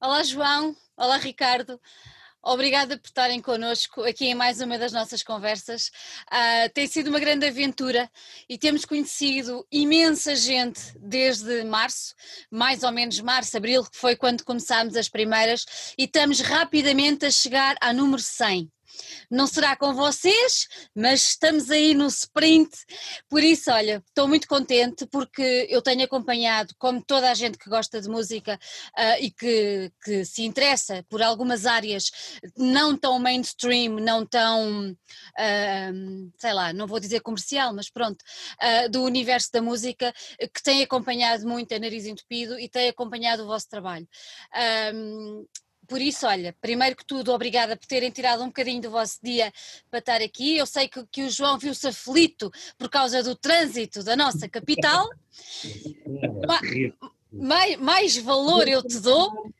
Olá, João. Olá, Ricardo. Obrigada por estarem connosco aqui em mais uma das nossas conversas. Uh, tem sido uma grande aventura e temos conhecido imensa gente desde março, mais ou menos março, abril, que foi quando começámos as primeiras, e estamos rapidamente a chegar ao número 100. Não será com vocês, mas estamos aí no sprint. Por isso, olha, estou muito contente porque eu tenho acompanhado, como toda a gente que gosta de música uh, e que, que, se interessa por algumas áreas não tão mainstream, não tão, uh, sei lá, não vou dizer comercial, mas pronto, uh, do universo da música, que tem acompanhado muito a Nariz Entupido e tem acompanhado o vosso trabalho. Por isso, olha, primeiro que tudo, obrigada por terem tirado um bocadinho do vosso dia para estar aqui. Eu sei que, que o João viu-se aflito por causa do trânsito da nossa capital. mais, mais valor eu te dou.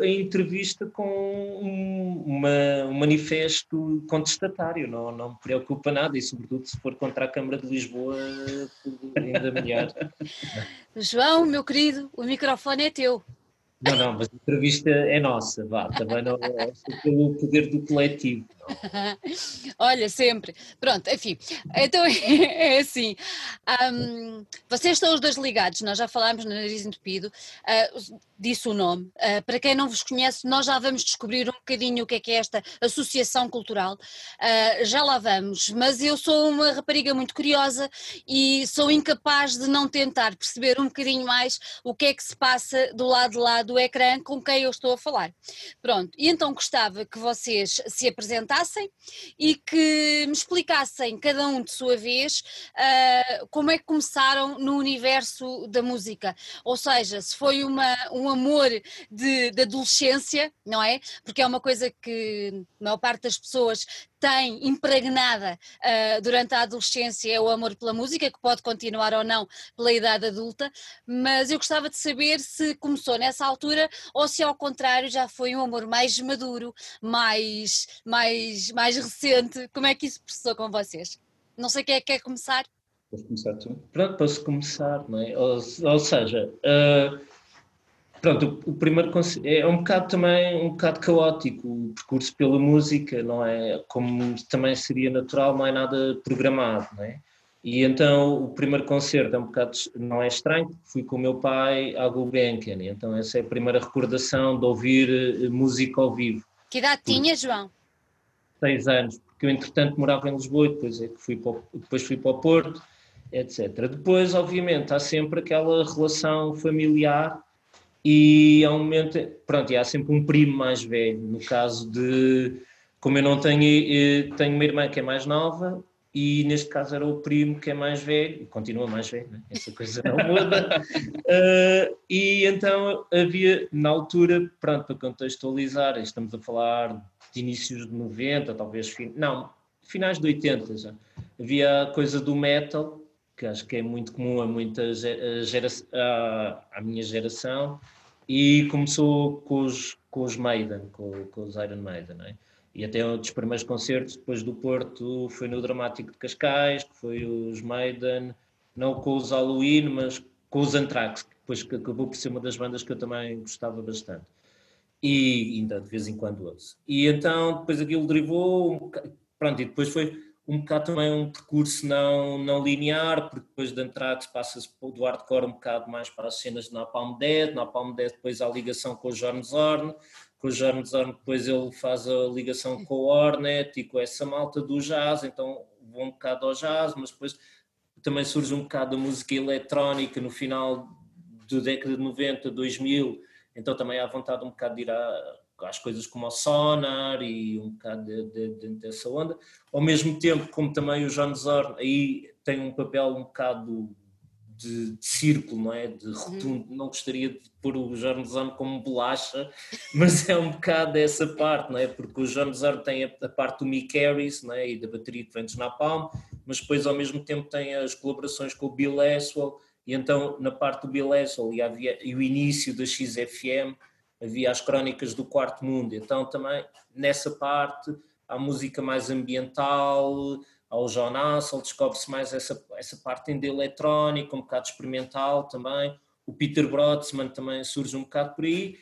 A entrevista com um, uma, um manifesto contestatário, não, não me preocupa nada, e sobretudo se for contra a Câmara de Lisboa, ainda melhor. João, meu querido, o microfone é teu. Não, não, mas a entrevista é nossa, vá, também não é pelo poder do coletivo. Olha, sempre. Pronto, enfim, então é assim. Um, vocês estão os dois ligados, nós já falámos no Nariz Entupido, uh, disse o nome. Uh, para quem não vos conhece, nós já vamos descobrir um bocadinho o que é que é esta associação cultural. Uh, já lá vamos, mas eu sou uma rapariga muito curiosa e sou incapaz de não tentar perceber um bocadinho mais o que é que se passa do lado de lá do ecrã com quem eu estou a falar. Pronto, e então gostava que vocês se apresentassem apresentassem e que me explicassem, cada um de sua vez, uh, como é que começaram no universo da música. Ou seja, se foi uma, um amor de, de adolescência, não é? Porque é uma coisa que a maior parte das pessoas tem impregnada uh, durante a adolescência é o amor pela música, que pode continuar ou não pela idade adulta, mas eu gostava de saber se começou nessa altura ou se ao contrário já foi um amor mais maduro, mais, mais, mais recente. Como é que isso processou com vocês? Não sei quem é que quer começar. Posso começar tu? Pronto, posso começar, não é? Ou, ou seja, uh Pronto, o, primeiro é um bocado também um bocado caótico o percurso pela música, não é? Como também seria natural, não é nada programado, não é? E então o primeiro concerto é um bocado, não é estranho, fui com o meu pai à Gulbenkian, então essa é a primeira recordação de ouvir eh, música ao vivo. Que idade tinha, João? Seis anos, porque eu entretanto morava em Lisboa, depois, é que fui para o, depois fui para o Porto, etc. Depois, obviamente, há sempre aquela relação familiar e há um momento, pronto, e há sempre um primo mais velho, no caso de, como eu não tenho, eh, tenho uma irmã que é mais nova, e neste caso era o primo que é mais velho, continua mais velho, né? essa coisa não muda, uh, e então havia, na altura, pronto, para contextualizar, estamos a falar de inícios de 90, talvez, não, finais de 80 já, havia a coisa do metal, que acho que é muito comum a muita gera, a, a minha geração, e começou com os, com os Maiden, com, com os Iron Maiden, é? E até um dos primeiros concertos depois do Porto foi no Dramático de Cascais, que foi os Maiden, não com os Halloween, mas com os Anthrax, que depois acabou por ser uma das bandas que eu também gostava bastante. E ainda de vez em quando ouço. E então depois aquilo derivou, pronto, e depois foi um bocado também um percurso não, não linear, porque depois de Anthrax passa-se do hardcore um bocado mais para as cenas de Napalm Dead, Napalm Dead depois há a ligação com o Jorn Zorn, com o Jorn Zorn depois ele faz a ligação com o Hornet e com essa malta do jazz, então vou um bocado ao jazz, mas depois também surge um bocado a música eletrónica no final da década de 90, 2000, então também há vontade um bocado de ir a às coisas como o Sonar e um bocado de, de, de, dessa onda. Ao mesmo tempo, como também o John Zorn aí tem um papel um bocado de, círculo, não é? De uhum. rotundo. Não gostaria de pôr o John Zorn como bolacha, mas é um bocado dessa parte, não é? Porque o John Zorn tem a, a, parte do Mick Harris, não é? E da bateria que vem na Napalm, mas depois ao mesmo tempo tem as colaborações com o Bill Aswell, e então na parte do Bill Aswell e, havia, e o início da XFM, havia as crónicas do quarto mundo, então também nessa parte há música mais ambiental, ao John Hassel, descobre-se mais essa, essa parte ainda eletrónica, um bocado experimental também, o Peter Brodsman também surge um bocado por aí,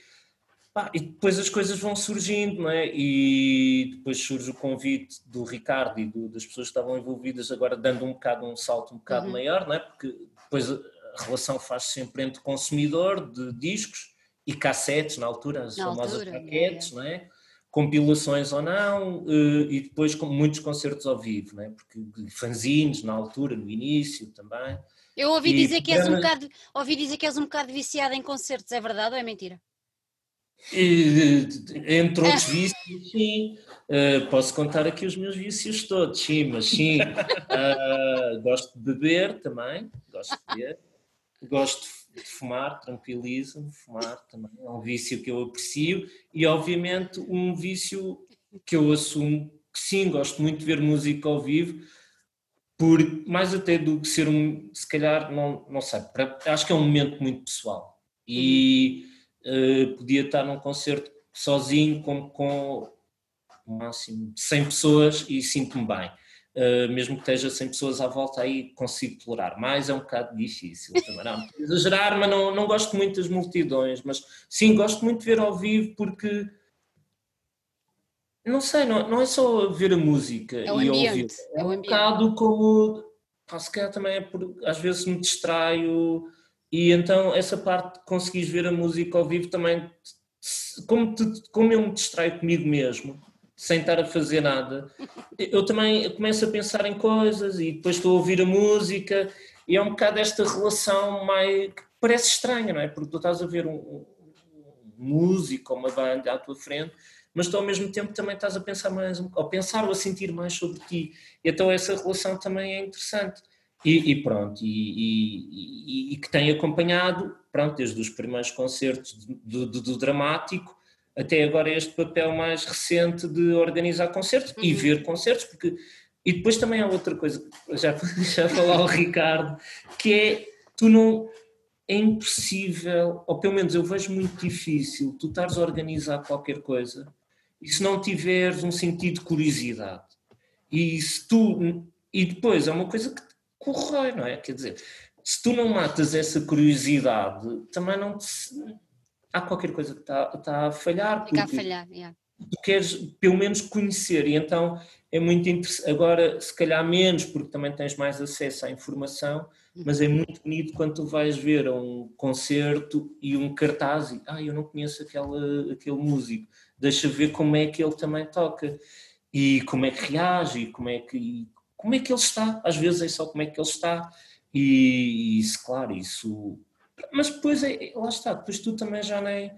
e depois as coisas vão surgindo, não é? E depois surge o convite do Ricardo e do, das pessoas que estavam envolvidas, agora dando um bocado um salto um bocado uhum. maior, não é? Porque depois a, relação faz sempre entre consumidor de discos e cassetes, na altura, as na famosas altura, paquetes, é. não é? Compilações ou não, eh, e depois com muitos concertos ao vivo, não é? Porque fanzines na altura, no início também. Eu ouvi e, dizer que és um bocado, ouvi dizer que és um bocado viciado em concertos, é verdade ou é mentira? E, entre outros vícios, sim. Uh, posso contar aqui os meus vícios todos, sim, mas sim. Uh, gosto de beber também, gosto de beber. Gosto de fumar, tranquiliza-me, fumar também é um vício que eu aprecio e obviamente um vício que eu assumo que sim, gosto muito de ver música ao vivo, por mais até do que ser um, se calhar, não, não sei, para, acho que é um momento muito pessoal e uh, podia estar num concerto sozinho com, com máximo 100 pessoas e sinto-me bem. Uh, mesmo que esteja 100 pessoas à volta aí consigo tolerar, mais é um bocado difícil também, não, exagerar, mas não, não gosto muito das multidões, mas sim, gosto muito de ver ao vivo porque não sei, não, não é só ver a música é e ouvir, é, é um bocado como, pá, se calhar também é por, às vezes me distraio. E então essa parte de conseguires ver a música ao vivo também, como, te, como eu me distraio comigo mesmo, sem estar a fazer nada, eu também começo a pensar em coisas e depois estou a ouvir a música e é um bocado esta relação mais que parece estranha, não é? Porque tu estás a ver um, um músico ou uma banda à tua frente, mas tu ao mesmo tempo também estás a pensar mais, ou pensar ou a sentir mais sobre ti. Então essa relação também é interessante. E, e pronto, e, e, e, que tem acompanhado, pronto, desde os primeiros concertos do, do, do dramático até agora este papel mais recente de organizar concertos uhum. e ver concertos, porque e depois também há outra coisa, já, já falar ao Ricardo, que é tu não é impossível, ou pelo menos eu vejo muito difícil, tu estares a organizar qualquer coisa e se não tiveres um sentido de curiosidade. E se tu e depois é uma coisa que corrói, não é? Quer dizer, se tu não matas essa curiosidade, também não te, há qualquer coisa que está, está a falhar. Fica a falhar, yeah. Tu queres pelo menos conhecer e então é muito interessante. Agora, se calhar menos, porque também tens mais acesso à informação, mas é muito bonito quando tu vais ver um concerto e um cartaz e, ah, eu não conheço aquela, aquele músico, deixa ver como é que ele também toca e como é que reage e como é que, como é que ele está. Às vezes é só como é que ele está e isso, claro, isso mas depois, é, lá está, depois tu também já nem.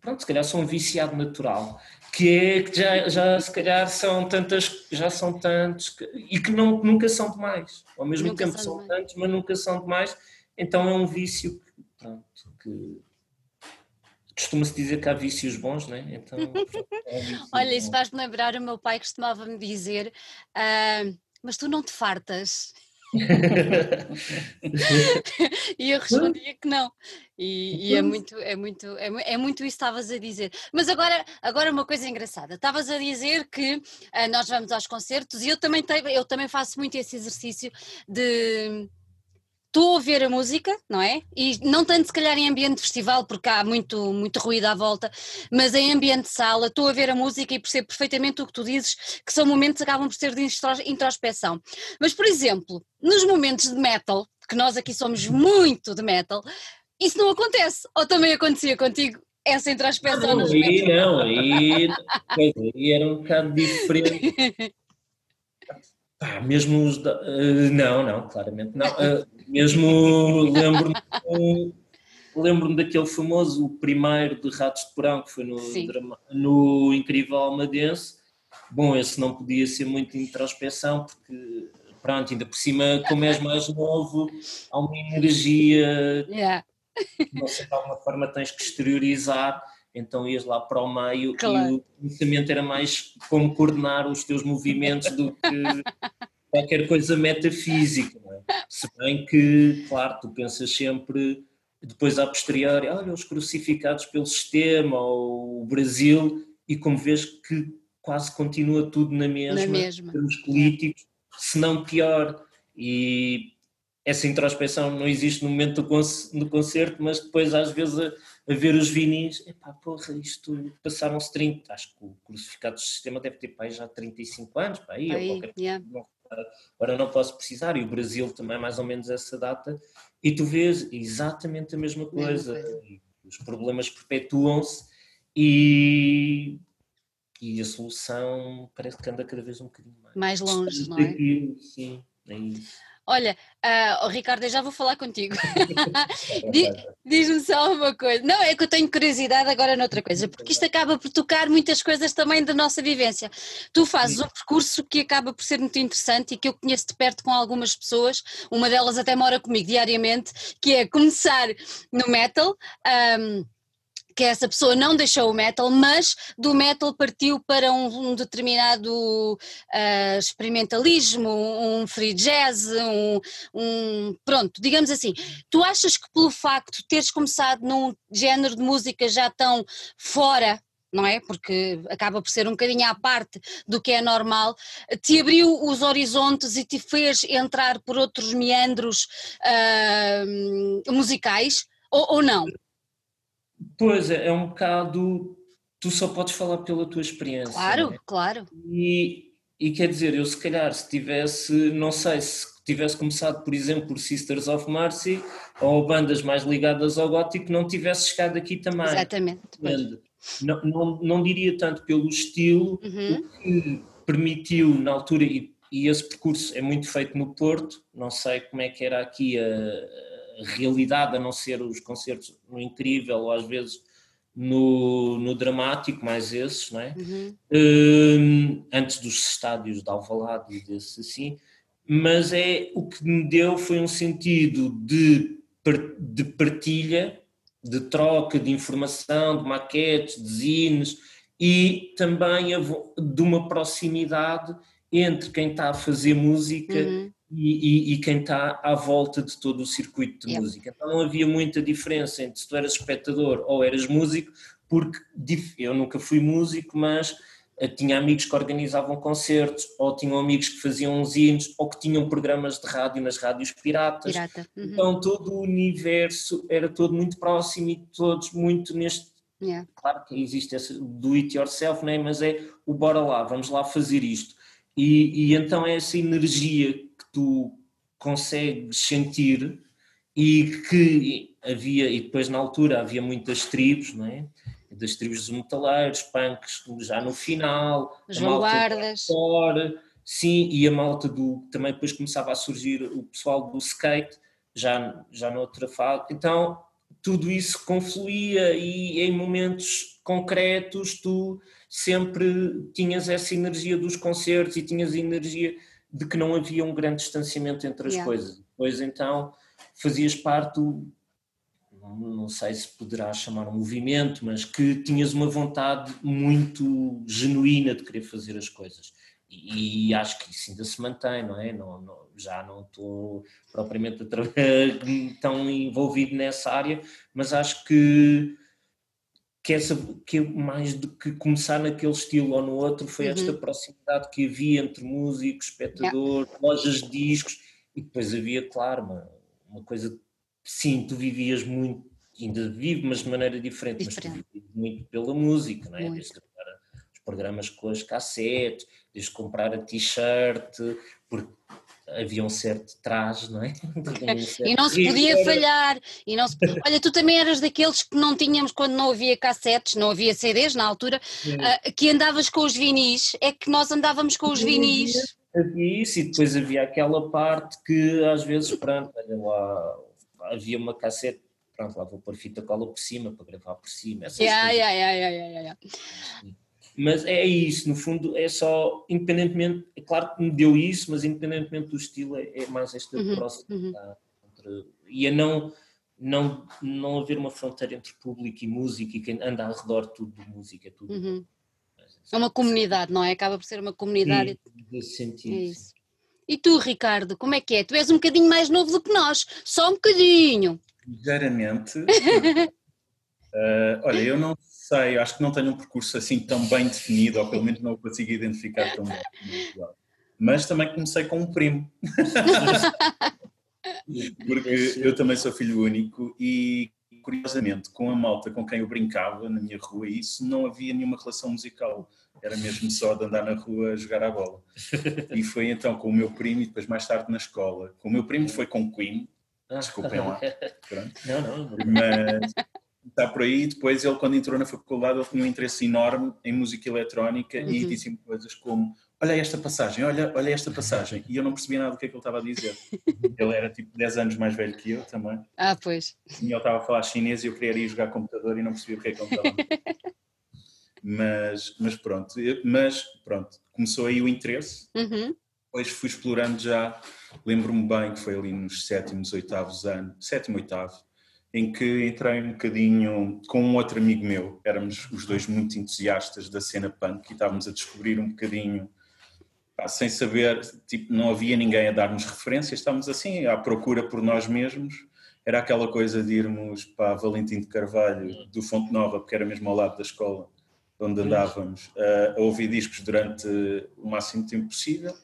Pronto, se calhar sou um viciado natural, que é que já, já se calhar são tantas, já são tantos, que, e que não, nunca são demais. Ao mesmo nunca tempo são, são tantos, mas nunca são demais. Então é um vício que, pronto, que costuma-se dizer que há vícios bons, não é? Então, é Olha, isso faz-me lembrar o meu pai costumava-me dizer: uh, Mas tu não te fartas? E eu respondia que não. E, e, é muito, é muito, é, é muito isso que estavas a dizer. Mas agora, agora uma coisa engraçada. Estavas a dizer que uh, nós vamos aos concertos e eu também, tenho, eu também faço muito esse exercício de estou a ver a música, não é? E não tanto se calhar em ambiente de festival, porque há muito, muito ruído à volta, mas em ambiente de sala, estou a ver a música e percebo perfeitamente o que tu dizes, que são momentos que acabam por ser de introspeção. Mas, por exemplo, nos momentos de metal, que nós aqui somos muito de metal, isso não acontece. Ou também acontecia contigo essa introspeção não, aí, Não, aí, aí era um bocado diferente. Ah, mesmo os. Da, uh, não, não, claramente não. Uh, mesmo lembro-me lembro daquele famoso, o primeiro de Ratos de Porão, que foi no, drama, no Incrível Almadense. Bom, esse não podia ser muito introspeção, porque, pronto, ainda por cima, como és mais novo, há uma energia. Yeah. Não sei, de alguma forma tens que exteriorizar, então ias lá para o meio claro. e o pensamento era mais como coordenar os teus movimentos do que qualquer coisa metafísica. É? Se bem que, claro, tu pensas sempre depois a posteriori, olha, os crucificados pelo sistema ou o Brasil, e como vês que quase continua tudo na mesma, na mesma. termos políticos, se não pior. E essa introspeção não existe no momento do, concerto, mas depois às vezes a, ver os vinis, epá, porra, isto passaram-se 30, acho que o crucificado do sistema deve ter pai já 35 anos, pá, aí, aí qualquer yeah. coisa, agora não posso precisar, e o Brasil também mais ou menos essa data, e tu vês exatamente a mesma coisa, coisa. os problemas perpetuam-se e, e a solução parece que anda cada vez um bocadinho mais. Mais longe, não é? Sim, é isso. Olha, uh, oh, Ricardo, eu já vou falar contigo. Diz-me só uma coisa. Não, é que eu tenho curiosidade agora noutra coisa, porque isto acaba por tocar muitas coisas também da nossa vivência. Tu fazes um percurso que acaba por ser muito interessante e que eu conheço de perto com algumas pessoas, uma delas até mora comigo diariamente, que é começar no metal. Um, que essa pessoa não deixou o metal, mas do metal partiu para um, um determinado uh, experimentalismo, um free jazz, um, um, pronto, digamos assim. Tu achas que pelo facto de teres começado num género de música já tão fora não é? Porque acaba por ser um bocadinho à parte do que é normal, te abriu os horizontes e te fez entrar por outros meandros uh, musicais, ou, ou não? Pois é, é um bocado. Tu só podes falar pela tua experiência. Claro, é? claro. E, e quer dizer, eu se calhar, se tivesse, não sei, se tivesse começado, por exemplo, por Sisters of Mercy ou bandas mais ligadas ao gótico, não tivesse chegado aqui também. Exatamente. Não, não, não diria tanto pelo estilo, uhum. o que permitiu na altura, e, e esse percurso é muito feito no Porto, não sei como é que era aqui a realidade, a não ser os concertos no incrível ou às vezes no, no dramático, mais esses, não é? Uhum. Um, antes dos estádios de Alvalade e desse assim, mas é o que me deu foi um sentido de, de partilha, de troca de informação, de maquetes, de zines e também de uma proximidade entre quem está a fazer música uhum e, e, e, quem está à volta de todo o circuito de música. Então não havia muita diferença entre se tu eras espectador ou eras músico, porque eu nunca fui músico, mas eh, tinha amigos que organizavam concertos, ou tinham amigos que faziam uns hinos, ou que tinham programas de rádio nas rádios piratas. Pirata. Uhum. Então todo o universo era todo muito próximo e todos muito neste. Yeah. Claro que existe esse do it yourself, né? mas é o bora lá, vamos lá fazer isto. E, e então é essa energia tu consegues sentir e que havia, e depois na altura havia muitas tribos, não é? Das tribos dos metaleiros, punks já no final, as vanguardas. Sim, e a malta do. Também depois começava a surgir o pessoal do skate, já, já noutra fase. Então, tudo isso confluía e em momentos concretos tu sempre tinhas essa energia dos concertos e tinhas energia de que não havia um grande distanciamento entre as yeah. coisas. Depois então fazias parte do, não sei se poderá chamar um movimento, mas que tinhas uma vontade muito genuína de querer fazer as coisas. E, e acho que isso ainda se mantém, não é? Não, não, já não estou propriamente tão envolvido nessa área, mas acho que que, essa, que mais do que começar naquele estilo ou no outro foi uhum. esta proximidade que havia entre músico, espectador, yeah. lojas de discos e depois havia, claro, uma, uma coisa, sim, tu vivias muito, ainda vive, mas de maneira diferente, diferente. mas tu vivias muito pela música, não é? Desde os programas com as cassetes, desde comprar a t-shirt, porque havia um certo traje, não é? Um e não se podia falhar. E não se... Olha, tu também eras daqueles que não tínhamos quando não havia cassetes, não havia CDs na altura, uh, que andavas com os vinis, é que nós andávamos com os vinis. Havia isso, e depois havia aquela parte que às vezes, pronto, lá, havia uma cassete, pronto, lá vou pôr fita cola por cima para gravar por cima. Yeah, yeah, yeah, yeah, yeah, yeah. Mas é isso, no fundo, é só, independentemente, é claro que me deu isso, mas independentemente do estilo, é, é mais esta uhum, proximidade. Uhum. e a não, não, não haver uma fronteira entre público e música e quem anda ao redor tudo de música, é tudo. Uhum. É uma comunidade, não é? Acaba por ser uma comunidade. Sim, nesse sentido. É isso. E tu, Ricardo, como é que é? Tu és um bocadinho mais novo do que nós, só um bocadinho. Ligeiramente. uh, olha, eu não sei, acho que não tenho um percurso assim tão bem definido, ou pelo menos não o consigo identificar tão bem. Mas também comecei com um primo. Porque eu também sou filho único e curiosamente, com a malta com quem eu brincava na minha rua, isso não havia nenhuma relação musical. Era mesmo só de andar na rua a jogar a bola. E foi então com o meu primo e depois mais tarde na escola. Com o meu primo foi com Queen, desculpem lá. Pronto. Não, não. Mas está por aí. Depois ele, quando entrou na faculdade, ele tinha um interesse enorme em música eletrónica uhum. e disse-me coisas como olha esta passagem, olha, olha esta passagem. E eu não percebia nada do que é que ele estava a dizer. Ele era tipo 10 anos mais velho que eu também. Ah, pois. E ele estava a falar chinês e eu queria ir jogar computador e não percebia o que é que ele estava a dizer. Mas, mas pronto, mas pronto, começou aí o interesse. Uhum. Depois fui explorando já, lembro-me bem que foi ali nos sétimos, oitavos anos, sétimo, oitavo, em que entrei um bocadinho com um outro amigo meu. Éramos os dois muito entusiastas da cena punk e estávamos a descobrir um bocadinho, pá, sem saber, tipo, não havia ninguém a dar-nos referências, estávamos assim à procura por nós mesmos. Era aquela coisa de irmos para Valentim de Carvalho, do Fonte Nova, porque era mesmo ao lado da escola onde andávamos, a, ouvir discos durante o máximo tempo possível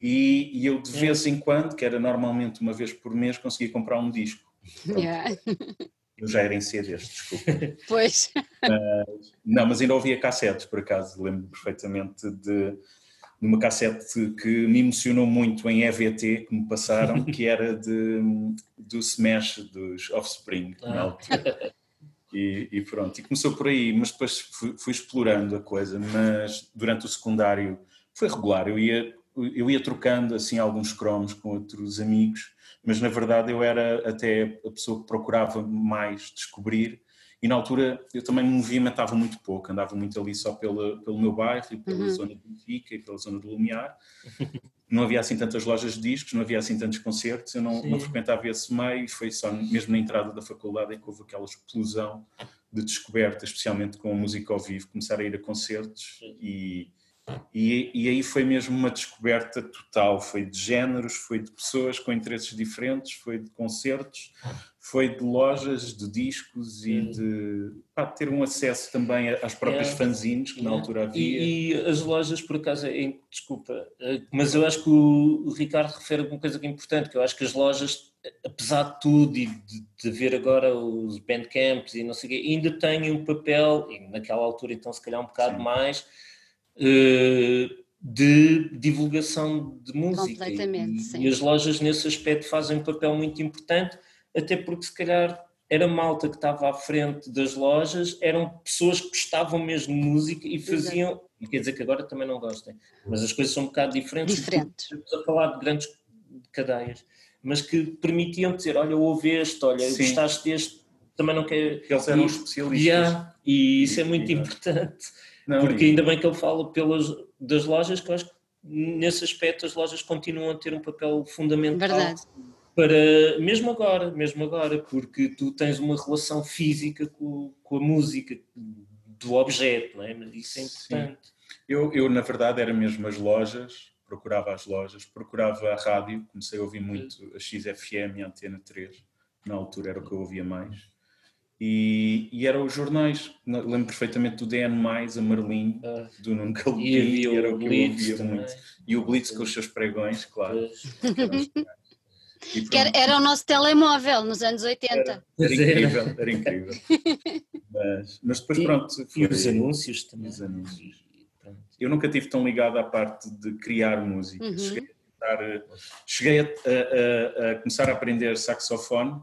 e, e, eu de vez em quando, que era normalmente uma vez por mês, conseguia comprar um disco. Yeah. Eu já era em CDs, desculpa. Pois. Mas, não, mas ainda ouvia cassetes, por acaso, lembro perfeitamente de, de uma cassete que me emocionou muito em EVT, que me passaram, que era de, do Smash dos Offspring, ah. na altura. E, e, pronto, e começou por aí, mas depois fui, fui, explorando a coisa, mas durante o secundário foi regular, eu ia, eu ia trocando assim alguns cromos com outros amigos, mas na verdade eu era até a pessoa que procurava mais descobrir e na altura eu também me movimentava muito pouco, andava muito ali só pela, pelo meu bairro e pela uhum. zona de Benfica e pela zona do Lumiar. Não havia assim tantas lojas de discos, não havia assim tantos concertos, eu não, não frequentava esse meio, foi só mesmo na entrada da faculdade é que houve aquela explosão de descoberta, especialmente com a música ao vivo, começar a ir a concertos e, e, e, aí foi mesmo uma descoberta total, foi de géneros, foi de pessoas com interesses diferentes, foi de concertos, foi de lojas, de discos e de pá, ter um acesso também às próprias é, fanzines que na altura havia. E, e, as lojas, por acaso, é, desculpa, eh, mas eu acho que o Ricardo refere uma coisa que é importante, que eu acho que as lojas, apesar de tudo e de, de haver agora os bandcamps e não sei o quê, ainda têm um papel, e naquela altura então se calhar um bocado Sim. mais de divulgação de música. Completamente, e, sim. e as lojas nesse aspecto fazem um papel muito importante, até porque se calhar era malta que estava à frente das lojas, eram pessoas que gostavam mesmo de música e faziam, Exato. e quer dizer que agora também não gostem, mas as coisas são um bocado diferentes. Diferentes. Estamos a falar de grandes cadeias, mas que permitiam dizer, olha, eu ouvi este, olha, Sim. gostaste deste, também não quer... Eles eram e, especialistas. Yeah, e isso é muito importante. Não, porque ainda bem que ele fala pelas, das lojas, que eu acho que nesse aspecto as lojas continuam a ter um papel fundamental. Verdade. Para, mesmo agora, mesmo agora, porque tu tens uma relação física com, com a música do objeto, não é? Isso é importante. Eu, eu, na verdade, era mesmo as lojas, procurava as lojas, procurava a rádio, comecei a ouvir muito a XFM e a Antena 3, na altura era o que eu ouvia mais e, e eram os jornais. Lembro perfeitamente do DN, a Marlin, ah, do Nuno Galopim, era o que eu ouvia também. muito. E o Blitz com os seus pregões, claro. Que era, era, o nosso telemóvel nos anos 80. Era, era incrível, era incrível. mas, mas depois, pronto. E, os anúncios também. Os anúncios. Eu nunca tive tão ligado à parte de criar música. Uhum. Cheguei, a, cheguei a, a, a, começar a aprender saxofone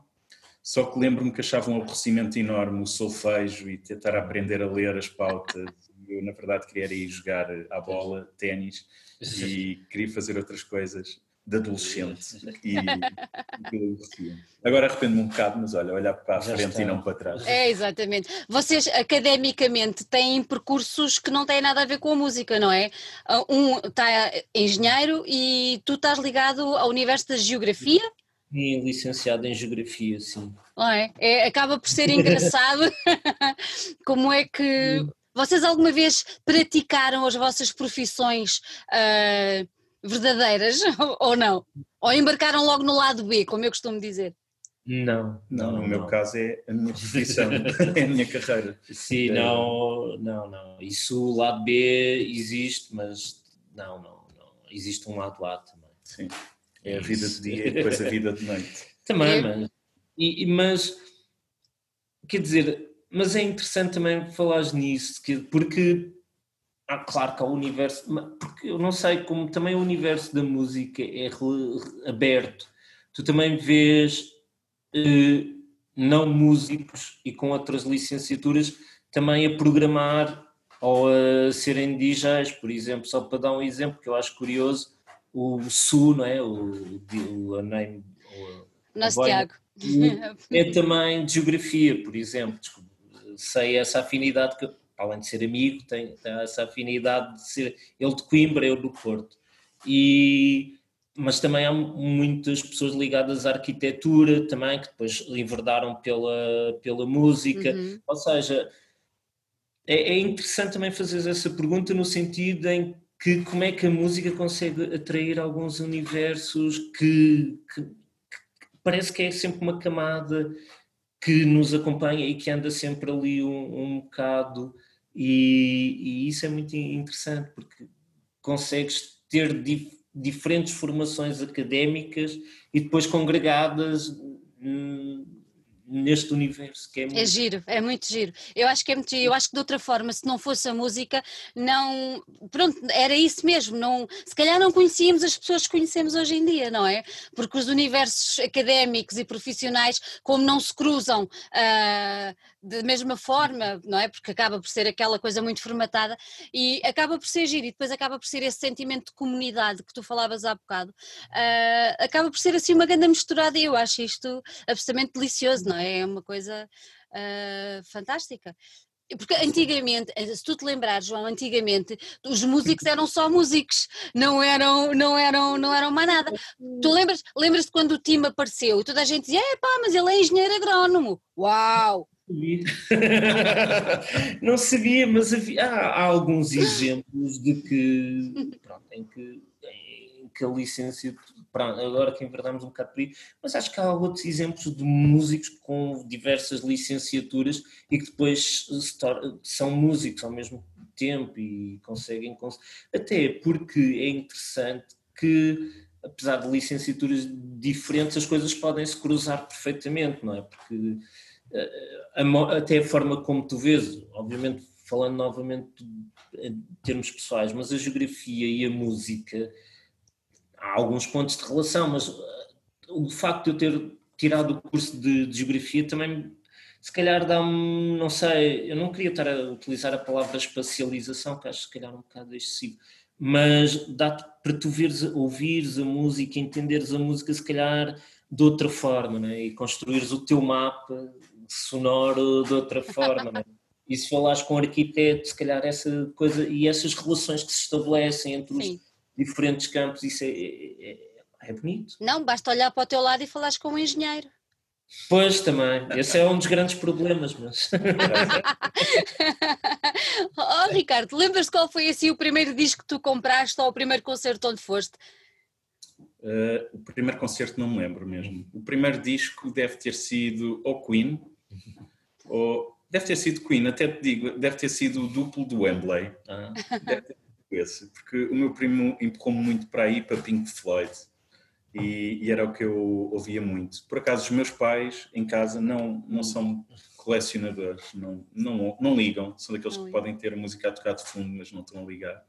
só que lembro-me que achava um aborrecimento enorme o solfejo e tentar aprender a ler as pautas. Eu, na verdade, queria ir jogar à bola, ténis e queria fazer outras coisas de adolescente. E, e Agora arrependo-me um bocado, mas olha, olhar para a Já frente está. e não para trás. É, exatamente. Vocês, academicamente, têm percursos que não têm nada a ver com a música, não é? Um está engenheiro e tu estás ligado ao universo da geografia? Sim, licenciado em Geografia, sim. É? é? acaba por ser engraçado como é que vocês alguma vez praticaram as vossas profissões uh, verdadeiras ou não? Ou embarcaram logo no lado B, como eu costumo dizer? Não, não, no meu caso é a minha profissão, é a minha carreira. Sim, não, não, não. Isso, o lado B existe, mas não, não, não. Existe um lado A também. Sim. É a vida de dia e depois a vida de noite. Também, mas, e, mas quer dizer, mas é interessante também falar nisso, porque ah, claro que há o universo, porque eu não sei como também o universo da música é aberto. Tu também vês eh, não músicos e com outras licenciaturas também a programar ou a serem DJs, por exemplo, só para dar um exemplo que eu acho curioso, o SU, não é? O, o, o name, o, Nosso Tiago. É também de geografia, por exemplo. Sei essa afinidade que, além de ser amigo, tem, tem essa afinidade de ser ele de Coimbra, eu do Porto. E, mas também há muitas pessoas ligadas à arquitetura também, que depois enverdaram pela, pela música. Uhum. Ou seja, é, é interessante também fazer essa pergunta no sentido em que como é que a música consegue atrair alguns universos que, que, que, parece que é sempre uma camada que nos acompanha e que anda sempre ali um, um bocado e, e, isso é muito interessante porque consegues ter dif, diferentes formações académicas e depois congregadas neste universo que é, muito... é giro, é muito giro. Eu acho que é muito giro. Eu acho que de outra forma, se não fosse a música, não. Pronto, era isso mesmo. Não, se calhar não conhecíamos as pessoas que conhecemos hoje em dia, não é? Porque os universos académicos e profissionais, como não se cruzam uh, da mesma forma, não é? Porque acaba por ser aquela coisa muito formatada e acaba por ser giro e depois acaba por ser esse sentimento de comunidade que tu falavas há bocado, uh, acaba por ser assim uma grande misturada e eu acho isto absolutamente delicioso, não é? É uma coisa uh, fantástica. Porque antigamente, se tu te lembrares, João, antigamente os músicos eram só músicos, não eram, não eram, não eram mais nada. Tu lembras, lembras-te quando o time apareceu toda a gente dizia, é pá, mas ele é engenheiro agrónomo. Uau! não sabia, mas havia, há, há, alguns exemplos de que, pronto, em que, em que a licença, pronto, agora que enverdamos um bocado por aí, mas acho que há outros exemplos de músicos com diversas licenciaturas e que depois são músicos ao mesmo tempo e conseguem, até porque é interessante que apesar de licenciaturas diferentes, as coisas podem se cruzar perfeitamente, não é? Porque até a forma como tu vês, obviamente falando novamente em termos pessoais, mas a geografia e a música há alguns pontos de relação, mas uh, o facto de eu ter tirado o curso de, de geografia também se calhar dá-me, não sei, eu não queria estar a utilizar a palavra espacialização, que acho se calhar um bocado excessivo, mas dá-te para tu veres, ouvires a música, entenderes a música se calhar de outra forma, né? e construires o teu mapa sonoro de outra forma. Né? E se falares com um arquiteto, se calhar essa coisa e essas relações que se estabelecem entre os Sim. diferentes campos, isso é, é, é, é, bonito. Não, basta olhar para o teu lado e falares com um engenheiro. Pois também, esse é um dos grandes problemas, mas. oh Ricardo, lembras-te qual foi assim o primeiro disco que tu compraste ou o primeiro concerto onde foste? Uh, o primeiro concerto não me lembro mesmo. O primeiro disco deve ter sido o Queen, ou deve ter sido Queen, até te digo, deve ter sido o duplo do Wembley. Ah. Deve ter sido esse, porque o meu primo empurrou-me muito para aí, para Pink Floyd. E, e, era o que eu ouvia muito. Por acaso, os meus pais em casa não, não são colecionadores, não, não, não ligam, são daqueles que podem ter a música a tocar de fundo, mas não estão a ligar.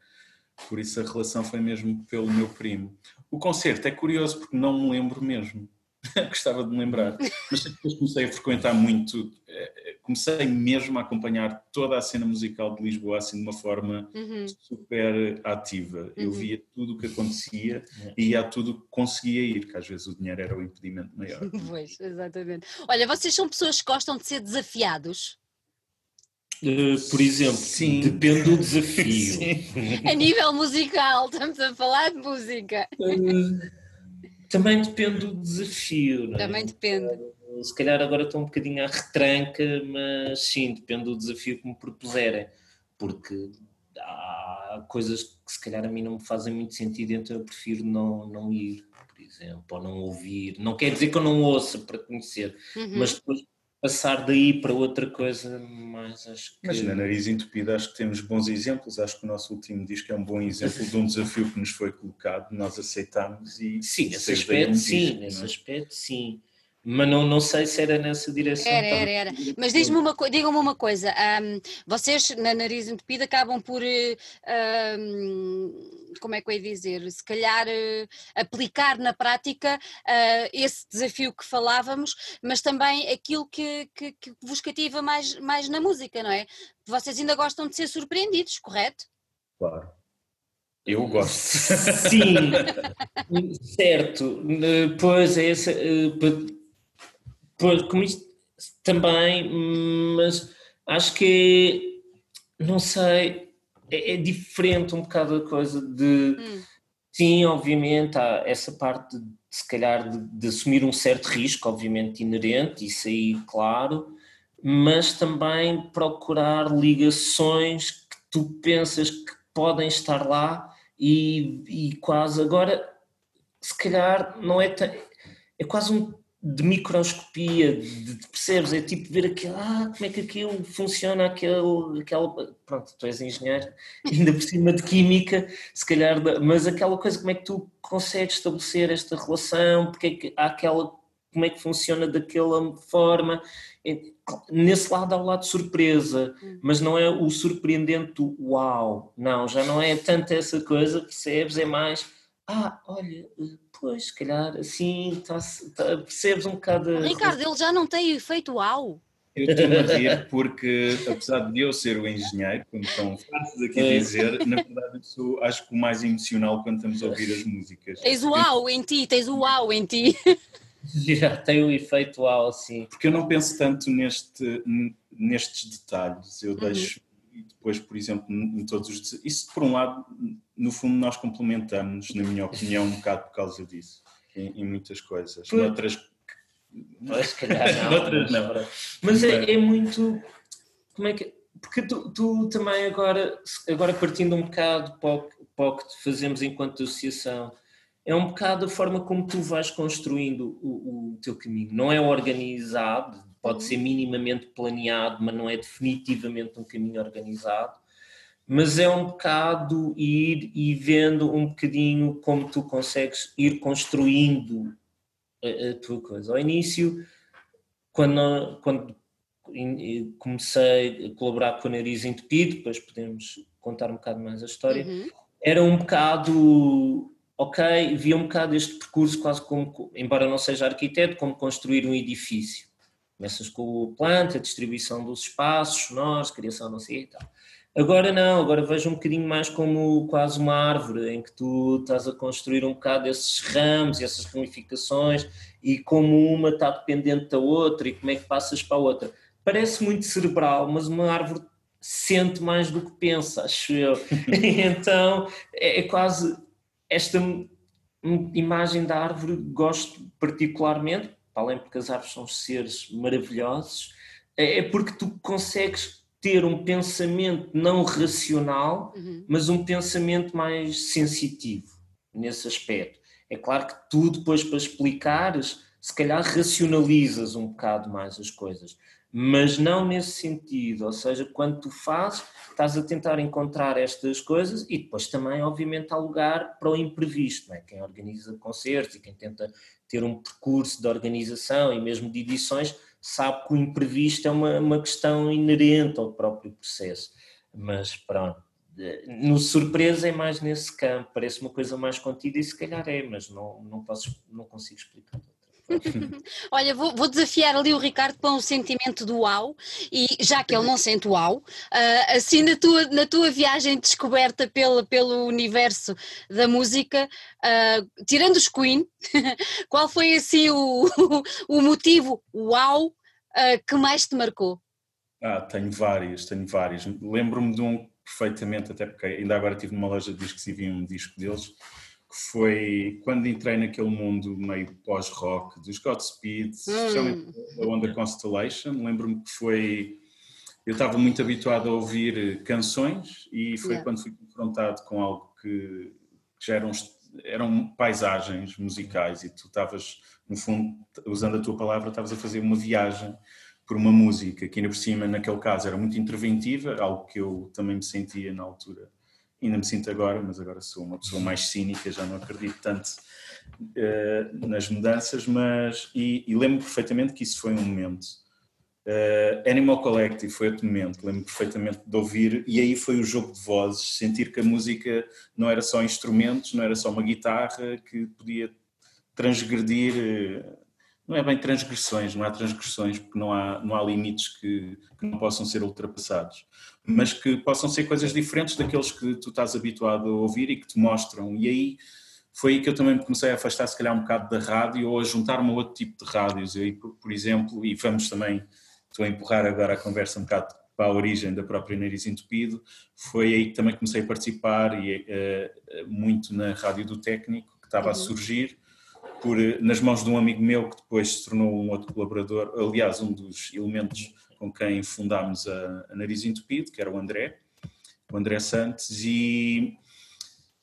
Por isso a relação foi mesmo pelo meu primo. O concerto é curioso porque não me lembro mesmo. Gostava de me lembrar. Mas depois comecei a frequentar muito, eh, eh, comecei mesmo a acompanhar toda a cena musical de Lisboa assim de uma forma uhum. super ativa. Uhum. Eu via tudo o que acontecia e ia a tudo que conseguia ir, que às vezes o dinheiro era o impedimento maior. Pois, exatamente. Olha, vocês são pessoas que gostam de ser desafiados? Uh, por exemplo, Sim. depende do desafio. Sim. A nível musical, estamos a falar de música. Uh, também depende do desafio. É? Também depende. Se calhar agora estou um bocadinho à retranca, mas sim, depende do desafio que me propuserem. Porque há coisas que se calhar a mim não me fazem muito sentido, então eu prefiro não, não ir, por exemplo, ou não ouvir. Não quer dizer que eu não ouça para conhecer, uhum. mas depois passar daí para outra coisa mais acho que... Mas na nariz entupida acho que temos bons exemplos, acho que o nosso último disco é um bom exemplo de um desafio que nos foi colocado, nós aceitámos e... Sim, nesse aspecto sim, disco, nesse é? aspecto sim, mas não, não sei se era nessa direção. Era, era, era. Mas diz-me uma, digam-me uma coisa, um, vocês na nariz entupida acabam por, um, como é que eu ia dizer, se calhar uh, aplicar na prática uh, esse desafio que falávamos, mas também aquilo que, que, que vos cativa mais, mais na música, não é? Vocês ainda gostam de ser surpreendidos, correto? Claro. Eu gosto. Sim, certo. Pois é, essa, Pois, como isto também, mas acho que não sei, é, é, diferente um bocado a coisa de hum. sim, obviamente, há essa parte de, se calhar de, de, assumir um certo risco, obviamente inerente, isso aí, claro, mas também procurar ligações que tu pensas que podem estar lá e, e quase agora se calhar não é é quase um de microscopia, de, de, percebes? É tipo ver aquilo, ah, como é que aquilo funciona, aquele, aquela. Pronto, tu és engenheiro, ainda por cima de química, se calhar, mas aquela coisa, como é que tu consegues estabelecer esta relação, porque é que há aquela. Como é que funciona daquela forma? Nesse lado há o lado de surpresa, hum. mas não é o surpreendente do uau, não, já não é tanto essa coisa, percebes? É mais, ah, olha Pois, se calhar, assim, tá, tá, percebes um bocado. Ricardo, ele já não tem efeito uau. Eu estou a rir porque, apesar de eu ser o engenheiro, como estão fáceis aqui a é. dizer, na verdade eu sou, acho que o mais emocional quando estamos a ouvir as músicas. Tens o uau em ti, tens o uau em ti. Já tem o efeito uau, sim. Porque eu não penso tanto neste, nestes detalhes, eu uhum. deixo depois, por exemplo, em todos os. Isso, por um lado, no fundo, nós complementamos, na minha opinião, um bocado por causa disso, em, em muitas coisas. Por... Noutras. Mas, calhar, não. Noutras, não. Mas é, é, muito. Como é que. Porque tu, tu, também agora, agora partindo um bocado para o, para o que fazemos enquanto associação, é um bocado a forma como tu vais construindo o, o teu caminho. Não é organizado, pode ser minimamente planeado, mas não é definitivamente um caminho organizado. Mas é um bocado ir e vendo um bocadinho como tu consegues ir construindo a, a tua coisa. Ao início, quando, quando comecei a colaborar com o Nariz Entupido, depois podemos contar um bocado mais a história, uhum. era um bocado ok, via um bocado este percurso quase como, embora não seja arquiteto, como construir um edifício. Começas com o planta, a distribuição dos espaços sonoros, criação não sei e tal. Agora não, agora vejo um bocadinho mais como quase uma árvore, em que tu estás a construir um bocado esses ramos e essas ramificações e como uma está dependente da outra e como é que passas para a outra. Parece muito cerebral, mas uma árvore sente mais do que pensa, acho eu. então é, é quase esta imagem da árvore gosto particularmente, além porque as árvores são seres maravilhosos, é, é porque tu consegues ter um pensamento não racional, uhum. mas um pensamento mais sensitivo nesse aspecto. É claro que tu depois para explicares, se calhar racionalizas um bocado mais as coisas, mas não nesse sentido, ou seja, quando tu fazes, estás a tentar encontrar estas coisas e depois também, obviamente, há lugar para o imprevisto, é? quem organiza concertos e quem tenta ter um percurso de organização e mesmo de edições, sabe que o imprevisto é uma, uma questão inerente ao próprio processo. Mas pronto, no surpresa é mais nesse campo, parece uma coisa mais contida e se calhar é, mas não, não, posso, não consigo explicar. Olha, vou, vou, desafiar ali o Ricardo para um sentimento do uau, e já que ele não sente uau, uh, assim na tua, na tua viagem de descoberta pelo, pelo universo da música, uh, tirando os Queen, qual foi assim o, o, motivo uau uh, que mais te marcou? Ah, tenho vários, tenho vários. Lembro-me de um perfeitamente, até porque ainda agora estive numa loja de discos e vi um disco deles que foi quando entrei naquele mundo meio pós-rock dos Godspeed, especialmente hum. da onda Constellation. Lembro-me que foi. Eu estava muito habituado a ouvir canções e foi yeah. quando fui confrontado com algo que, que já eram, eram paisagens musicais e tu estavas, no fundo, usando a tua palavra, estavas a fazer uma viagem por uma música que ainda por cima, naquele caso, era muito interventiva, algo que eu também me sentia na altura ainda me sinto agora, mas agora sou uma pessoa mais cínica, já não acredito tanto uh, nas mudanças, mas e, e, lembro perfeitamente que isso foi um momento. Uh, Animal Collective foi outro momento, lembro perfeitamente de ouvir, e aí foi o jogo de vozes, sentir que a música não era só instrumentos, não era só uma guitarra que podia transgredir não é bem transgressões, não há transgressões porque não há, não há limites que, que, não possam ser ultrapassados, mas que possam ser coisas diferentes daqueles que tu estás habituado a ouvir e que te mostram. E aí foi aí que eu também me comecei a afastar, se calhar, um bocado da rádio ou a juntar-me a outro tipo de rádios. Eu, por, por exemplo, e vamos também, estou a empurrar agora a conversa um bocado para a origem da própria Nariz Entupido, foi aí que também comecei a participar e uh, muito na Rádio do Técnico, que estava uhum. a surgir por, nas mãos de um amigo meu que depois se tornou um outro colaborador, aliás, um dos elementos com quem fundámos a, a Nariz Entupido, que era o André, o André Santos, e,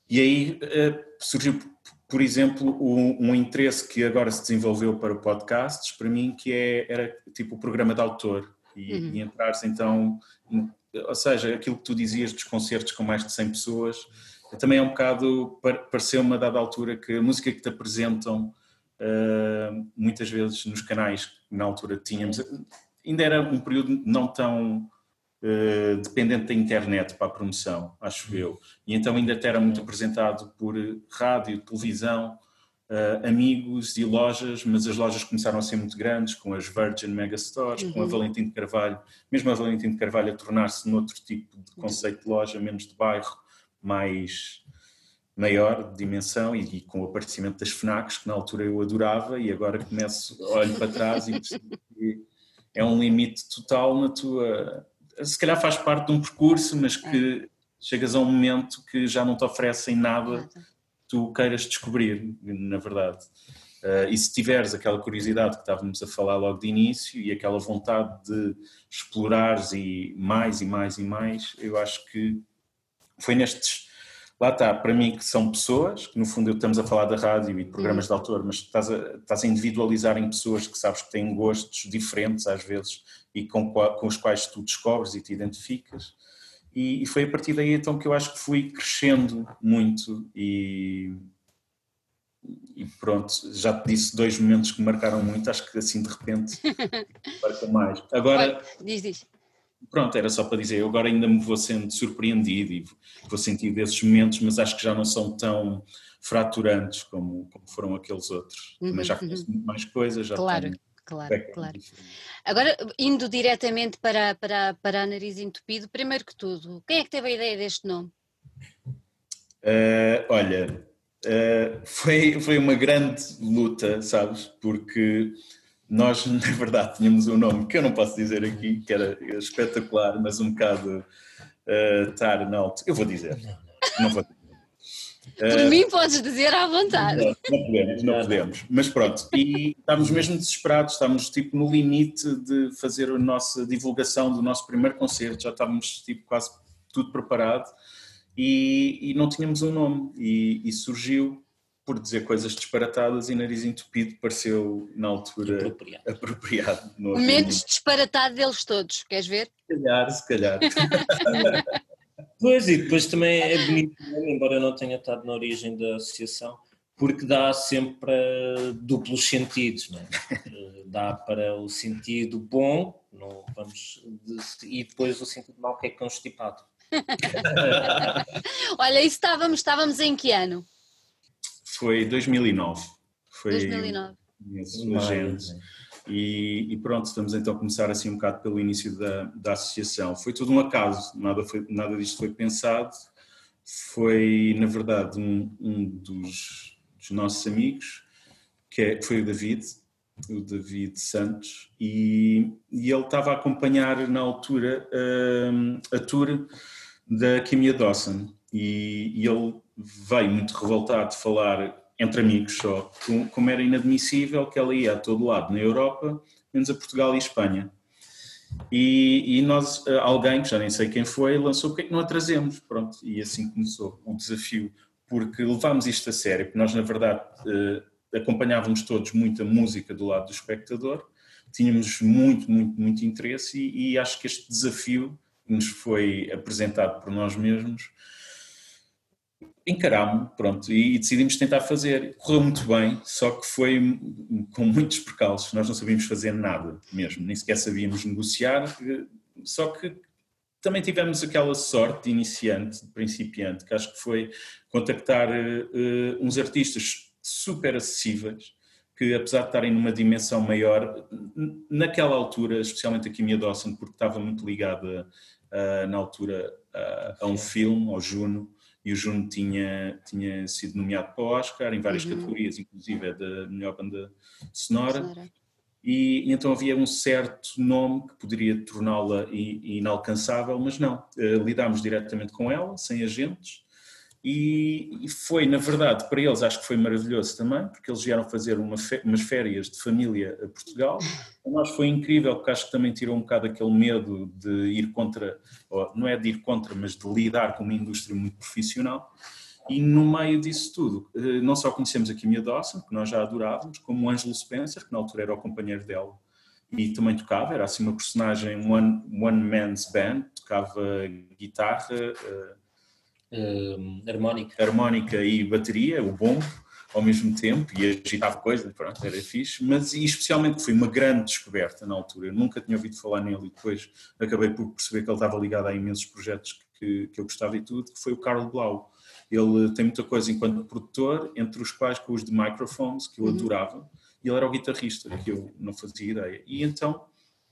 e aí uh, surgiu, por exemplo, um, um, interesse que agora se desenvolveu para podcasts, para mim, que é, era tipo o programa de autor, e, uhum. e entrares então, ou seja, aquilo que tu dizias dos concertos com mais de 100 pessoas, também é um bocado, pareceu-me a dada altura que a música que te apresentam uh, muitas vezes nos canais que na altura tínhamos, ainda era um período não tão uh, dependente da internet para a promoção, acho uhum. eu, e então ainda era muito apresentado por rádio, televisão, uh, amigos e lojas, mas as lojas começaram a ser muito grandes, com as Virgin Megastores, uhum. com a uhum. Valentim de Carvalho, mesmo a Valentim de Carvalho a tornar-se noutro tipo de conceito de loja, menos de bairro, mais maior de dimensão e, e, com o aparecimento das FNACs, que na altura eu adorava e agora começo, olho para trás e percebo que é um limite total na tua... Se calhar faz parte de um percurso, mas que é. chegas a um momento que já não te oferecem nada tu queiras descobrir, na verdade. Uh, e se tiveres aquela curiosidade que estávamos a falar logo de início e aquela vontade de explorares e mais e mais e mais, eu acho que foi nestes. Lá está, para mim, que são pessoas, que no fundo estamos a falar da rádio e de programas uhum. de autor, mas estás a, estás a individualizar em pessoas que sabes que têm gostos diferentes às vezes e com, com os quais tu descobres e te identificas. E, e, foi a partir daí então que eu acho que fui crescendo muito e, e pronto, já te disse dois momentos que me marcaram muito, acho que assim de repente marca mais. Agora, diz, diz pronto, era só para dizer, eu agora ainda me vou sendo surpreendido e vou sentir desses momentos, mas acho que já não são tão fraturantes como, como foram aqueles outros. Uhum, mas já conheço uhum. muito mais coisas, já claro. tenho Claro, claro. Agora, indo diretamente para, para, para a nariz entupido, primeiro que tudo, quem é que teve a ideia deste nome? Uh, olha, uh, foi, foi uma grande luta, sabes? Porque nós, na verdade, tínhamos um nome que eu não posso dizer aqui, que era espetacular, mas um bocado uh, tar na alto. Eu vou dizer. Não vou dizer. Por uh, mim podes dizer à vontade. Não, não, podemos, não podemos. Mas pronto, e estávamos mesmo desesperados, estávamos tipo no limite de fazer a nossa divulgação do nosso primeiro concerto, já estávamos tipo quase tudo preparado e, e não tínhamos um nome e, e surgiu por dizer coisas disparatadas e nariz entupido pareceu na altura apropriado. apropriado o menos disparatado deles todos, queres ver? Se calhar, se calhar. pois, e depois também é bonito, embora eu não tenha estado na origem da associação, porque dá sempre duplos sentidos, não é? dá para o sentido bom, não vamos, e depois o sentido mau que é constipado. Olha, e estávamos, estávamos em que ano? Foi 2009. Foi 2009. Esse E, e, pronto, estamos então a começar assim um bocado pelo início da, da associação. Foi tudo um acaso, nada, foi, nada disto foi pensado. Foi, na verdade, um, um dos, dos, nossos amigos, que é, foi o David, o David Santos, e, e ele estava a acompanhar na altura um, a tour da Kimia Dawson. E, e ele veio muito revoltado de falar entre amigos só, como era inadmissível que ela ia a todo lado na Europa, menos a Portugal e Espanha. E, e, nós, eh, alguém, que já nem sei quem foi, lançou porque é que não a trazemos, pronto, e assim começou um desafio, porque levámos isto a sério, porque nós na verdade eh, acompanhávamos todos muita música do lado do espectador, tínhamos muito, muito, muito interesse e, e acho que este desafio que nos foi apresentado por nós mesmos encarámos, pronto, e, decidimos tentar fazer. Correu muito bem, só que foi com muitos percalços. Nós não sabíamos fazer nada mesmo, nem sequer sabíamos negociar. Só que também tivemos aquela sorte de iniciante, de principiante, que acho que foi contactar uh, uns artistas super acessíveis, que apesar de estarem numa dimensão maior, naquela altura, especialmente a Kimia Dawson, porque estava muito ligada uh, na altura uh, a um filme, ao Juno, e o Juno tinha, tinha sido nomeado para o Oscar em várias uhum. categorias, inclusive da melhor banda sonora. sonora. E, e, então havia um certo nome que poderia torná-la inalcançável, mas não. Uh, lidámos diretamente com ela, sem agentes, e, e, foi, na verdade, para eles acho que foi maravilhoso também, porque eles vieram fazer uma umas férias de família a Portugal. Para nós foi incrível, porque acho que também tirou um bocado aquele medo de ir contra, não é de ir contra, mas de lidar com uma indústria muito profissional. E no meio disso tudo, eh, não só conhecemos a Kimia Dawson, que nós já adorávamos, como o Angelo Spencer, que na altura era o companheiro dela e também tocava, era assim uma personagem one, one man's band, tocava guitarra, eh, uh, harmónica. harmónica e bateria, o bom ao mesmo tempo e agitava coisas, pronto, era fixe, mas e especialmente foi uma grande descoberta na altura, eu nunca tinha ouvido falar nele e depois acabei por perceber que ele estava ligado a imensos projetos que, que eu gostava e tudo, que foi o Carlos Blau. Ele tem muita coisa enquanto produtor, entre os quais com os de microphones, que eu uhum. adorava, e ele era o guitarrista, que eu não fazia ideia. E então,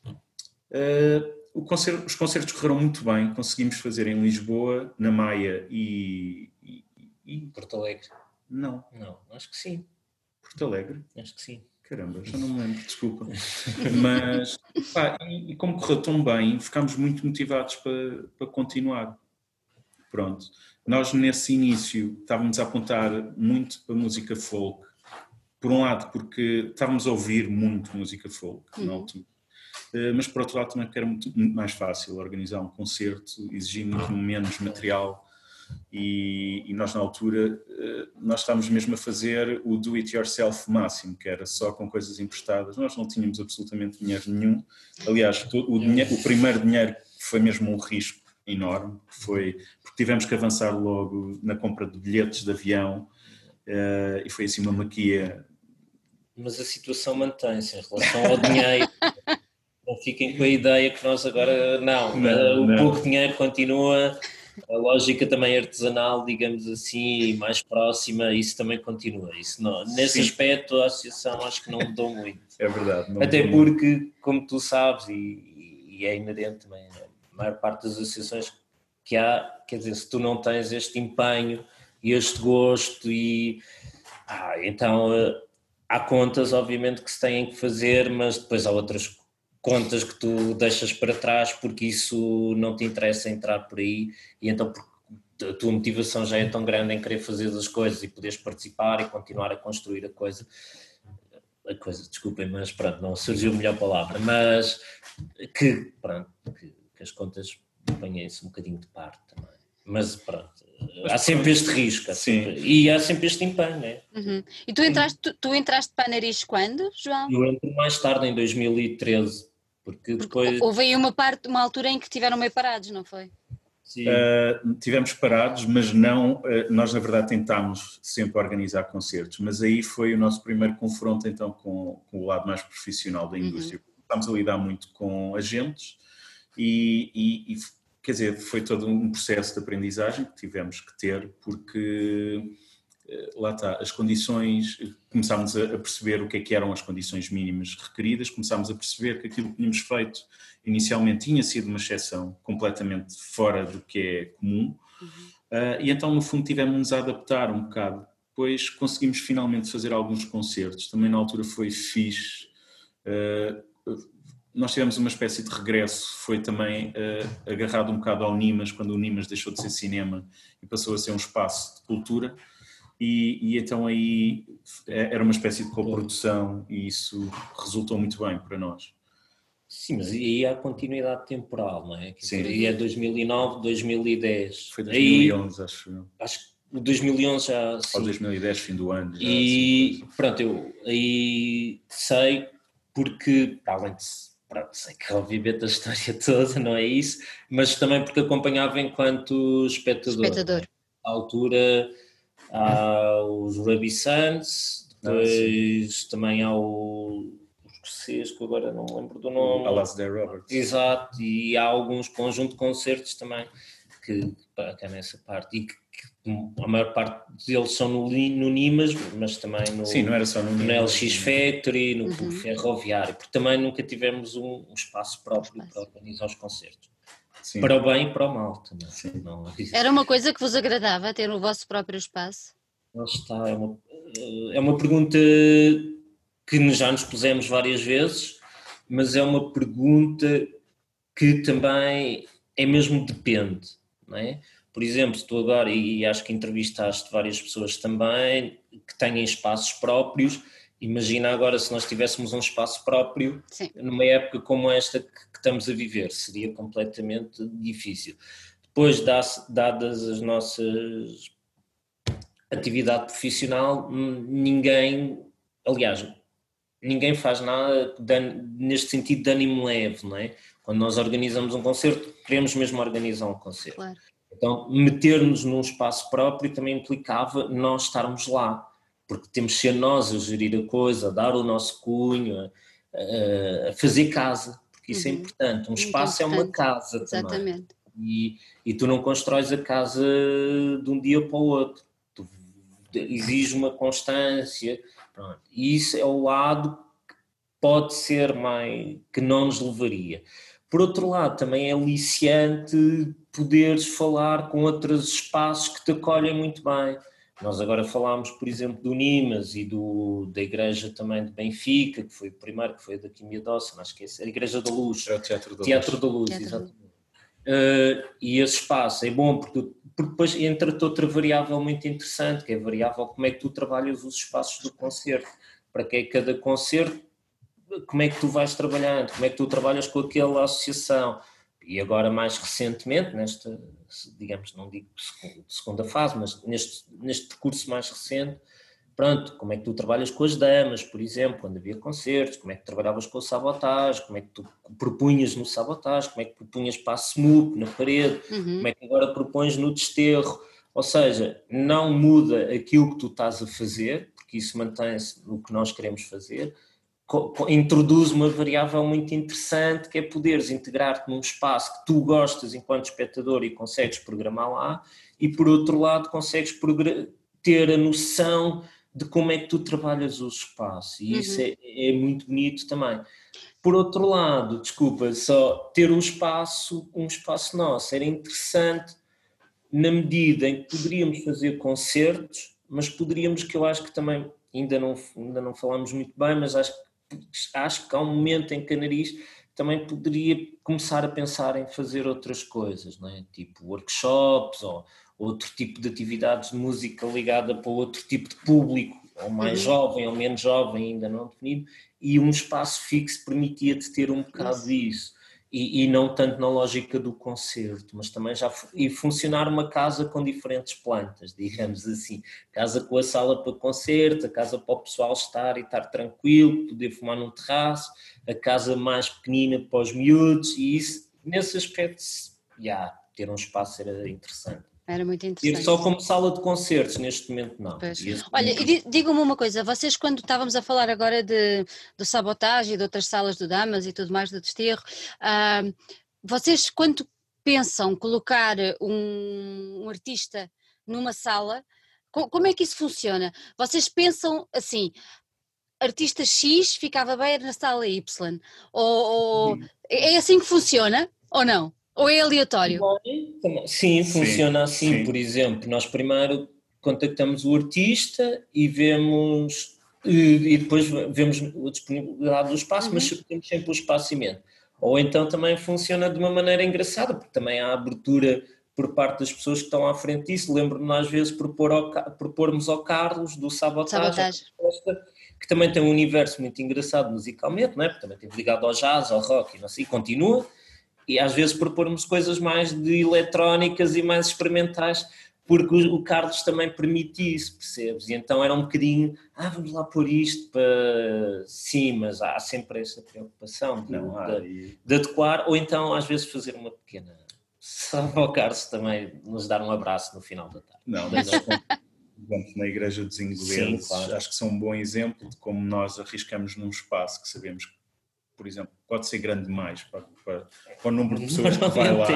uh, concerto, os concertos correram muito bem, conseguimos fazer em Lisboa, na Maia e, e, e... Porto Alegre. Não. Não, acho que sim. Porto Alegre? Acho que sim. Caramba, já não me lembro, desculpa. Mas, pá, e, e, como correu tão bem, ficámos muito motivados para, para continuar. Pronto. Nós, nesse início, estávamos a apontar muito para música folk. Por um lado, porque estávamos a ouvir muito música folk uhum. na altura. Eh, mas por outro lado também porque era muito, muito mais fácil organizar um concerto, exigia muito menos material e, e, nós na altura eh, nós estávamos mesmo a fazer o do it yourself máximo, que era só com coisas emprestadas, nós não tínhamos absolutamente dinheiro nenhum, aliás o, dinheiro, o primeiro dinheiro foi mesmo um risco enorme, foi porque tivemos que avançar logo na compra de bilhetes de avião uh, e foi assim uma maquia. Mas a situação mantém-se em relação ao dinheiro. Não fiquem com a ideia que nós agora. Não, não o não. pouco dinheiro continua, a lógica também artesanal, digamos assim, mais próxima, isso também continua. Isso não, nesse Sim. aspecto, a associação acho que não mudou muito. É verdade. Até porque, como tu sabes, e, e é inerente também, a maior parte das associações que há, quer dizer, se tu não tens este empenho e este gosto, e ah, então eh, há contas, obviamente, que se têm que fazer, mas depois há outras contas que tu deixas para trás porque isso não te interessa entrar por aí e então a tua motivação já é tão grande em querer fazer as coisas e poderes participar e continuar a construir a coisa a coisa, desculpem, mas pronto, não surgiu a melhor palavra, mas que, pronto, que, que as contas ponham-se um bocadinho de parte também. Mas pronto, há sempre este risco Sim. e há sempre este empenho, né? Uhum. E tu entraste, tu, tu entraste para a Nariz quando, João? Eu entro mais tarde, em 2013. Porque depois. Houve aí uma, parte, uma altura em que tiveram meio parados, não foi? Sim. Uh, tivemos parados, mas não. Uh, nós, na verdade, tentámos sempre organizar concertos, mas aí foi o nosso primeiro confronto, então, com, com o lado mais profissional da indústria. Uhum. A lidar muito com agentes e, e, e, quer dizer, foi todo um processo de aprendizagem que tivemos que ter, porque lá está, as condições, começámos a perceber o que é que eram as condições mínimas requeridas, começámos a perceber que aquilo que tínhamos feito inicialmente tinha sido uma exceção completamente fora do que é comum, uhum. uh, e então no fundo tivemos-nos a adaptar um bocado. Depois conseguimos finalmente fazer alguns concertos, também na altura foi fixe, uh, nós tivemos uma espécie de regresso, foi também uh, agarrado um bocado ao Nimas, quando o Nimas deixou de ser cinema e passou a ser um espaço de cultura, e, e, então aí é, era uma espécie de coprodução e isso resultou muito bem para nós. Sim, mas aí há continuidade temporal, não é? Sim. Aí é 2009, 2010. Foi 2011, aí, acho eu. Acho que 2011 já. Sim. Ou 2010, fim do ano. Já, e assim, pronto, eu aí sei porque, além de. Pronto, sei que obviamente a história toda, não é isso, mas também porque acompanhava enquanto espectador. Espectador. à altura há os Ruby Suns, depois ah, também há o escocês, que agora não lembro do nome. Alasdair Roberts. Exato, e há alguns conjunto de concertos também que, que é nessa parte. E que, que, a maior parte deles são no, no Nimas, mas também no, Sim, não era só no, no LX Factory, no uhum. Ferroviário, porque também nunca tivemos um, um espaço próprio para organizar os concertos. Sim. Para o bem e para o mal também. Não, Era uma coisa que vos agradava, ter o vosso próprio espaço? Está, é uma, é uma pergunta que já nos pusemos várias vezes, mas é uma pergunta que também é mesmo depende, não é? Por exemplo, tu agora, e acho que entrevistaste várias pessoas também, que têm espaços próprios, imagina agora se nós tivéssemos um espaço próprio Sim. numa época como esta que, que, estamos a viver, seria completamente difícil. Depois, dadas as nossas atividade profissional, ninguém, aliás, ninguém faz nada de, neste sentido de ânimo leve, não é? Quando nós organizamos um concerto, queremos mesmo organizar um concerto. Claro. Então, meter-nos num espaço próprio também implicava nós estarmos lá porque temos de ser nós a gerir a coisa, a dar o nosso cunho, a, a fazer casa, porque isso é uhum. é importante. Um espaço importante. é uma casa Exatamente. também. E, e tu não constróis a casa de um dia para o outro. Tu exige uma constância. Pronto. E isso é o lado que pode ser mais que não nos levaria. Por outro lado, também é aliciante poderes falar com outros espaços que te acolhem muito bem nós agora falámos, por exemplo, do Nimas e do, da igreja também de Benfica, que foi o primeiro, que foi da Quimia Dossa, que é a Igreja da Luz. É o Teatro da Teatro Luz. Da Luz, Teatro exatamente. Uh, e esse espaço é bom porque, porque depois entra outra variável muito interessante, que é a variável como é que tu trabalhas os espaços do concerto. Para que é cada concerto, como é que tu vais trabalhando, como é que tu trabalhas com aquela associação e agora mais recentemente, nesta, digamos, não digo segunda fase, mas neste, neste percurso mais recente, pronto, como é que tu trabalhas com as damas, por exemplo, quando havia concertos, como é que trabalhavas com o sabotagem, como é que tu propunhas no sabotagem, como é que propunhas para a SMUP na parede, uhum. como é que agora propões no desterro, ou seja, não muda aquilo que tu estás a fazer, porque isso mantém-se no que nós queremos fazer, introduz uma variável muito interessante que é poderes integrar-te num espaço que tu gostas enquanto espectador e consegues programar lá e por outro lado consegues ter a noção de como é que tu trabalhas o espaço e uhum. isso é, é, muito bonito também. Por outro lado, desculpa, só ter um espaço, um espaço nosso era interessante na medida em que poderíamos fazer concertos, mas poderíamos, que eu acho que também ainda não, ainda não falamos muito bem, mas acho que acho que há um momento em que a nariz também poderia começar a pensar em fazer outras coisas, não é? tipo workshops ou outro tipo de atividades de música ligada para outro tipo de público, ou mais uhum. jovem ou menos jovem, ainda não definido, e um espaço fixo permitia-te ter um bocado Isso. disso e, e, não tanto na lógica do concerto, mas também já e funcionar uma casa com diferentes plantas, digamos assim. Casa com a sala para concerto, a casa para o pessoal estar e estar tranquilo, poder fumar num terraço, a casa mais pequenina para os miúdos, e isso, nesse aspecto, já, ter um espaço era interessante. Era muito interessante. E só como sala de concertos, neste momento não. Olha, e digam-me uma coisa, vocês quando estávamos a falar agora de, do sabotagem e de outras salas do Damas e tudo mais do desterro, uh, vocês quando pensam colocar um, um artista numa sala, co como é que isso funciona? Vocês pensam assim, artista X ficava bem na sala Y, ou, ou é assim que funciona ou não? Ou é aleatório? Sim, funciona sim, assim. Sim. Por exemplo, nós primeiro contactamos o artista e vemos e depois vemos a disponibilidade do espaço, uhum. mas temos sempre o espaçamento. Ou então também funciona de uma maneira engraçada, porque também há abertura por parte das pessoas que estão à frente disso. Lembro-me às vezes propor ao, propormos ao Carlos do Sabotagem, Sabotagem. que também tem um universo muito engraçado musicalmente, não é? porque também tem ligado ao jazz, ao rock e não sei, e continua e às vezes propormos coisas mais de eletrónicas e mais experimentais, porque o, Carlos também permite isso, percebes? E então era um bocadinho, ah, vamos lá pôr isto para sim, mas há sempre essa preocupação de, Não, de, de adequar, ou então às vezes fazer uma pequena Só para o Carlos também nos dar um abraço no final da tarde. Não, mas na Igreja dos Ingleses, claro. acho que são um bom exemplo de como nós arriscamos num espaço que sabemos que, por exemplo, pode ser grande demais para, para, para o número de pessoas que vai lá,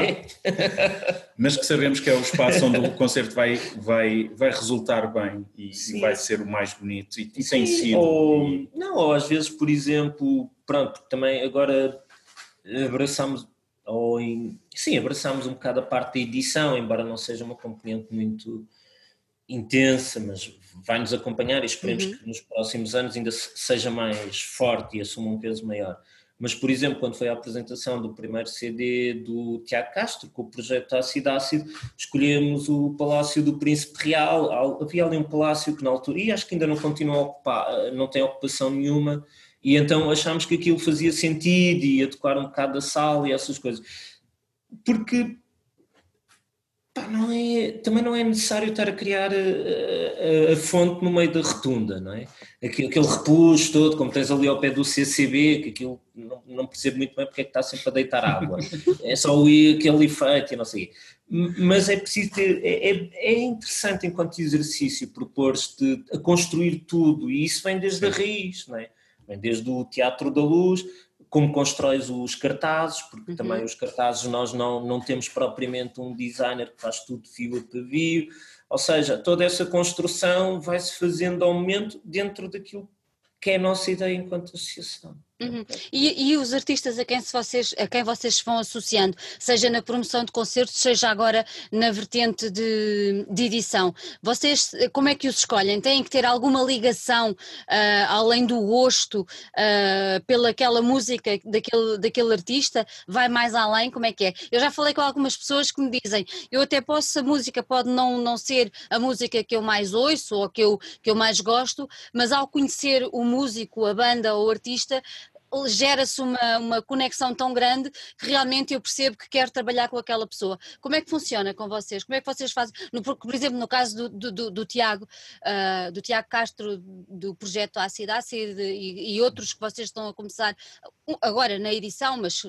mas que sabemos que é o espaço onde o concerto vai, vai, vai resultar bem e, e vai ser o mais bonito, e, e tem sido. Ou, e... Não, ou às vezes, por exemplo, pronto, também agora abraçamos, ou em, sim, abraçamos um bocado a parte da edição, embora não seja uma componente muito intensa, mas vai nos acompanhar e esperemos uhum. que nos próximos anos ainda seja mais forte e assuma um peso maior. Mas, por exemplo, quando foi a apresentação do primeiro CD do Tiago Castro, com o projeto Ácido Ácido, escolhemos o Palácio do Príncipe Real. Havia ali um palácio que na altura, e acho que ainda não continua a ocupar, não tem ocupação nenhuma, e então achámos que aquilo fazia sentido e adequar um bocado da sala e essas coisas. Porque pá, não é, também não é necessário estar a criar a, a, a, fonte no meio da rotunda, não é? Aquele, aquele repuxo todo, como tens ali ao pé do CCB, que aquilo não, não percebo muito bem porque é que está sempre a deitar água. é só aquele efeito e não sei. Mas é preciso ter, é, é, é interessante enquanto exercício propor-te a construir tudo e isso vem desde a raiz, não é? Vem desde o Teatro da Luz, como constróis os cartazes, porque uhum. também os cartazes nós não, não temos propriamente um designer que faz tudo fio a pavio, ou seja, toda essa construção vai-se fazendo ao momento dentro daquilo que é a nossa ideia enquanto associação. Uhum. E, e, os artistas a quem, vocês, a quem vocês vão associando, seja na promoção de concertos, seja agora na vertente de, de edição, vocês como é que os escolhem? Têm que ter alguma ligação, uh, além do gosto, uh, pela aquela música daquele, daquele artista? Vai mais além? Como é que é? Eu já falei com algumas pessoas que me dizem, eu até posso, a música pode não, não ser a música que eu mais ouço ou que eu, que eu mais gosto, mas ao conhecer o músico, a banda ou o artista, gera-se uma, uma conexão tão grande que realmente eu percebo que quero trabalhar com aquela pessoa. Como é que funciona com vocês? Como é que vocês fazem? No, por exemplo, no caso do, do, do Tiago, uh, do Tiago Castro, do projeto Ácida Ácida e, e outros que vocês estão a começar agora na edição, mas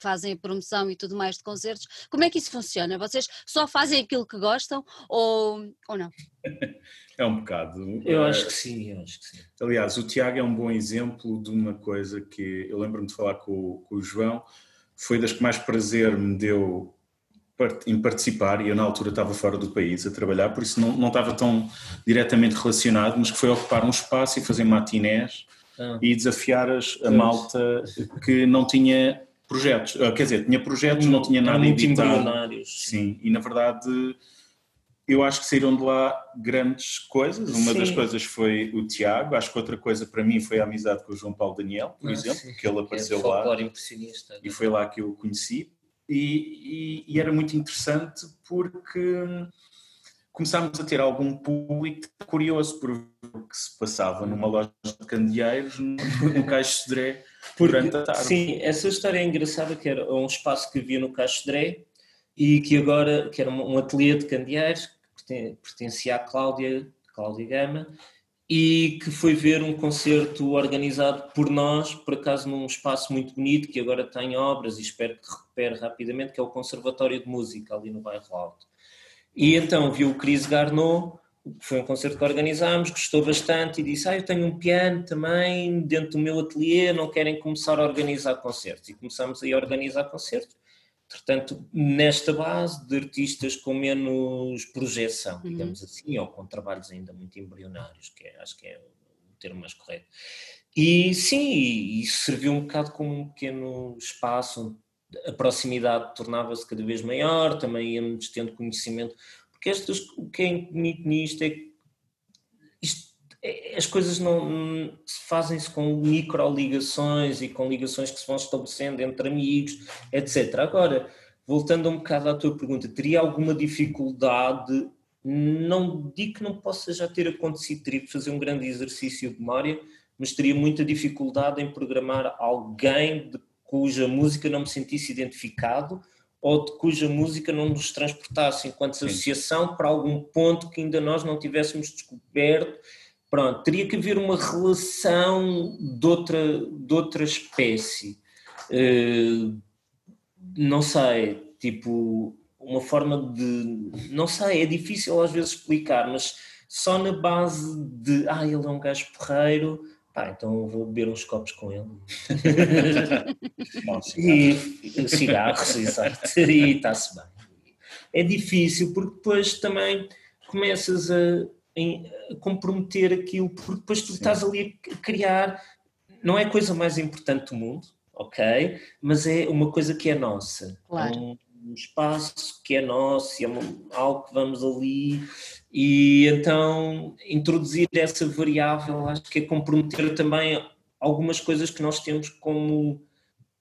fazem a promoção e tudo mais de concertos. Como é que isso funciona? Vocês só fazem aquilo que gostam ou, ou não? É um bocado. Eu acho que sim, eu acho que sim. Aliás, o Tiago é um bom exemplo de uma coisa que eu lembro-me de falar com, com o João, foi das que mais prazer me deu em participar, e eu na altura estava fora do país a trabalhar, por isso não, não estava tão diretamente relacionado, mas que foi ocupar um espaço e fazer matinés ah. e desafiar as, a malta que não tinha projetos, ah, quer dizer, tinha projetos, não, tinha nada editado. Sim, e na verdade eu acho que saíram de lá grandes coisas. Uma Sim. das coisas foi o Tiago, acho que outra coisa para mim foi a amizade com o João Paulo Daniel, por ah, exemplo, sim. que ele apareceu é lá. Impressionista, e foi lá que eu o conheci. E, e, e, era muito interessante porque começámos a ter algum público curioso por o que se passava numa loja de candeeiros no, no Caixo de Dré durante a tarde. Sim, essa história é engraçada, que era um espaço que havia no Caixo de Dré e que agora, que era um ateliê de candeeiros, pertencia à Cláudia, Cláudia Gama, e que foi ver um concerto organizado por nós, por acaso num espaço muito bonito, que agora tem obras e espero que recupere rapidamente, que é o Conservatório de Música, ali no bairro Alto. E então viu o Cris que foi um concerto que organizámos, gostou bastante e disse, ah, eu tenho um piano também dentro do meu ateliê, não querem começar a organizar concertos? E começámos a organizar concertos Portanto, nesta base de artistas com menos projeção, uhum. digamos assim, ou com trabalhos ainda muito embrionários, que é, acho que é o termo mais correto. E sim, isso serviu um bocado como um pequeno espaço a proximidade tornava-se cada vez maior, também íamos tendo conhecimento, porque estas, o que é bonito nisto é que isto é, as coisas não fazem-se com micro-ligações e com ligações que se vão estabelecendo entre amigos, etc. Agora, voltando um bocado à tua pergunta, teria alguma dificuldade? Não digo que não possa já ter acontecido, teria que fazer um grande exercício de memória, mas teria muita dificuldade em programar alguém de cuja música não me sentisse identificado ou de cuja música não nos transportasse enquanto associação para algum ponto que ainda nós não tivéssemos descoberto Pronto, teria que haver uma relação de outra, de outra espécie. Uh, não sei, Tipo, uma forma de. Não sei, é difícil às vezes explicar, mas só na base de. Ah, ele é um gajo porreiro, pá, então vou beber uns copos com ele. e cigarros, exato. E está-se bem. É difícil porque depois também começas a, a comprometer aquilo, porque depois tu Sim. estás ali a criar. Não é a coisa mais importante do mundo, ok? Mas é uma coisa que é nossa. Claro. É um, um espaço que é nosso, é algo que vamos ali e então introduzir essa variável acho que é comprometer também algumas coisas que nós temos como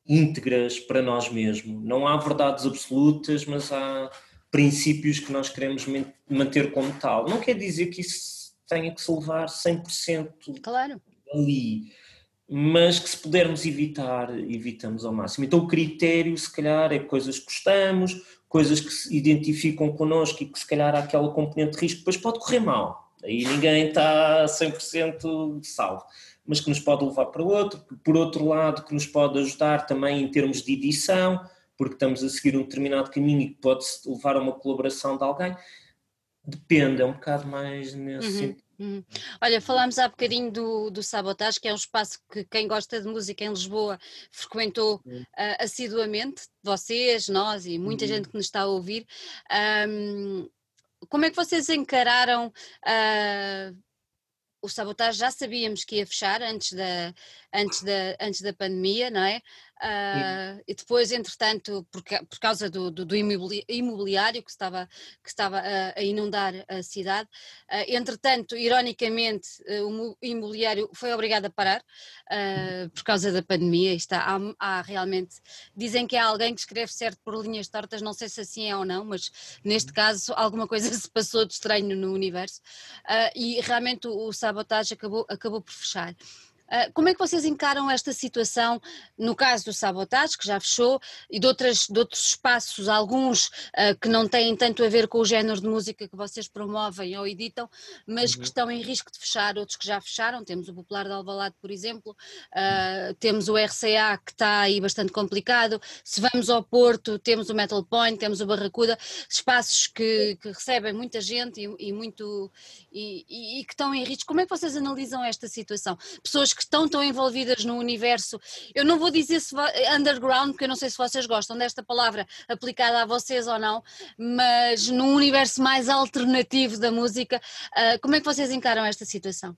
íntegras para nós mesmos. Não há verdades absolutas, mas há princípios que nós queremos manter como tal. Não quer dizer que isso tenha que se levar 100% claro. ali mas que se pudermos evitar, evitamos ao máximo. Então o critério, se calhar, é coisas que gostamos, coisas que se identificam connosco e que se calhar há aquela componente de risco, depois pode correr mal. Aí ninguém está 100% salvo, mas que nos pode levar para outro, por outro lado, que nos pode ajudar também em termos de edição, porque estamos a seguir um determinado caminho e que pode levar a uma colaboração de alguém. Depende, é um bocado mais nesse uhum. sentido. Uhum. Olha, falámos há bocadinho do, do Sabotage, que é um espaço que quem gosta de música em Lisboa frequentou uh, assiduamente, vocês, nós e muita uhum. gente que nos está a ouvir. Um, como é que vocês encararam uh, o Sabotage? Já sabíamos que ia fechar antes da, antes da, antes da pandemia, não é? Uh, e depois, entretanto, por, por causa do, do, do, imobiliário que estava, que estava a, inundar a cidade, uh, entretanto, ironicamente, uh, o imobiliário foi obrigado a parar por causa da pandemia. Está, há, há, realmente, dizem que há alguém que escreve certo por linhas tortas, não sei se assim é ou não, mas neste caso alguma coisa se passou de estranho no universo e realmente o, o sabotagem acabou, acabou por fechar. Ah, como é que vocês encaram esta situação, no caso do Sabotage, que já fechou, e de, outras, de outros espaços, alguns uh, que não têm tanto a ver com o género de música que vocês promovem ou editam, mas uhum. que estão em risco de fechar, outros que já fecharam, temos o Popular de Alvalade, por exemplo, uh, temos o RCA que está aí bastante complicado, se vamos ao Porto, temos o Metal Point, temos o Barracuda, espaços que, que recebem muita gente e, e muito, e, e, e que estão em risco. Como é que vocês analisam esta situação? Pessoas que que estão tão envolvidas no universo, eu não vou dizer se underground, porque eu não sei se vocês gostam desta palavra aplicada a vocês ou não, mas num universo mais alternativo da música, uh, como é que vocês encaram esta situação?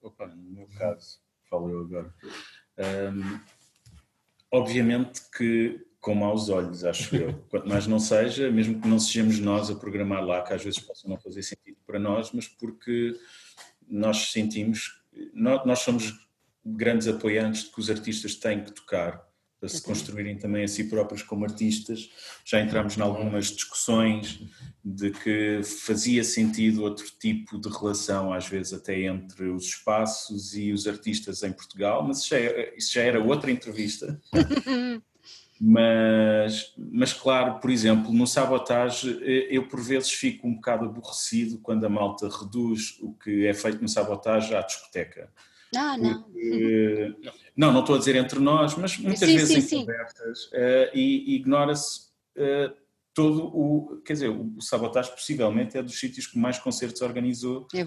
Opa, no meu caso, falo eu agora. Um, obviamente que com maus olhos, acho eu. Quanto mais não seja, mesmo que não sejamos nós a programar lá, que às vezes possa não fazer sentido para nós, mas porque nós sentimos nós somos grandes apoiantes de que os artistas têm que tocar para se construírem também a si próprios como artistas. Já entramos em algumas discussões de que fazia sentido outro tipo de relação, às vezes até entre os espaços e os artistas em Portugal, mas isso já era, isso já era outra entrevista. mas, mas claro, por exemplo, no Sabotage eu por vezes fico um bocado aborrecido quando a malta reduz o que é feito no Sabotage à discoteca. Ah, não. Porque, não, não estou a dizer entre nós, mas muitas sim, vezes sim, em conversas uh, e, e ignora-se uh, todo o. Quer dizer, o, o Sabotage possivelmente é dos sítios que mais concertos organizou é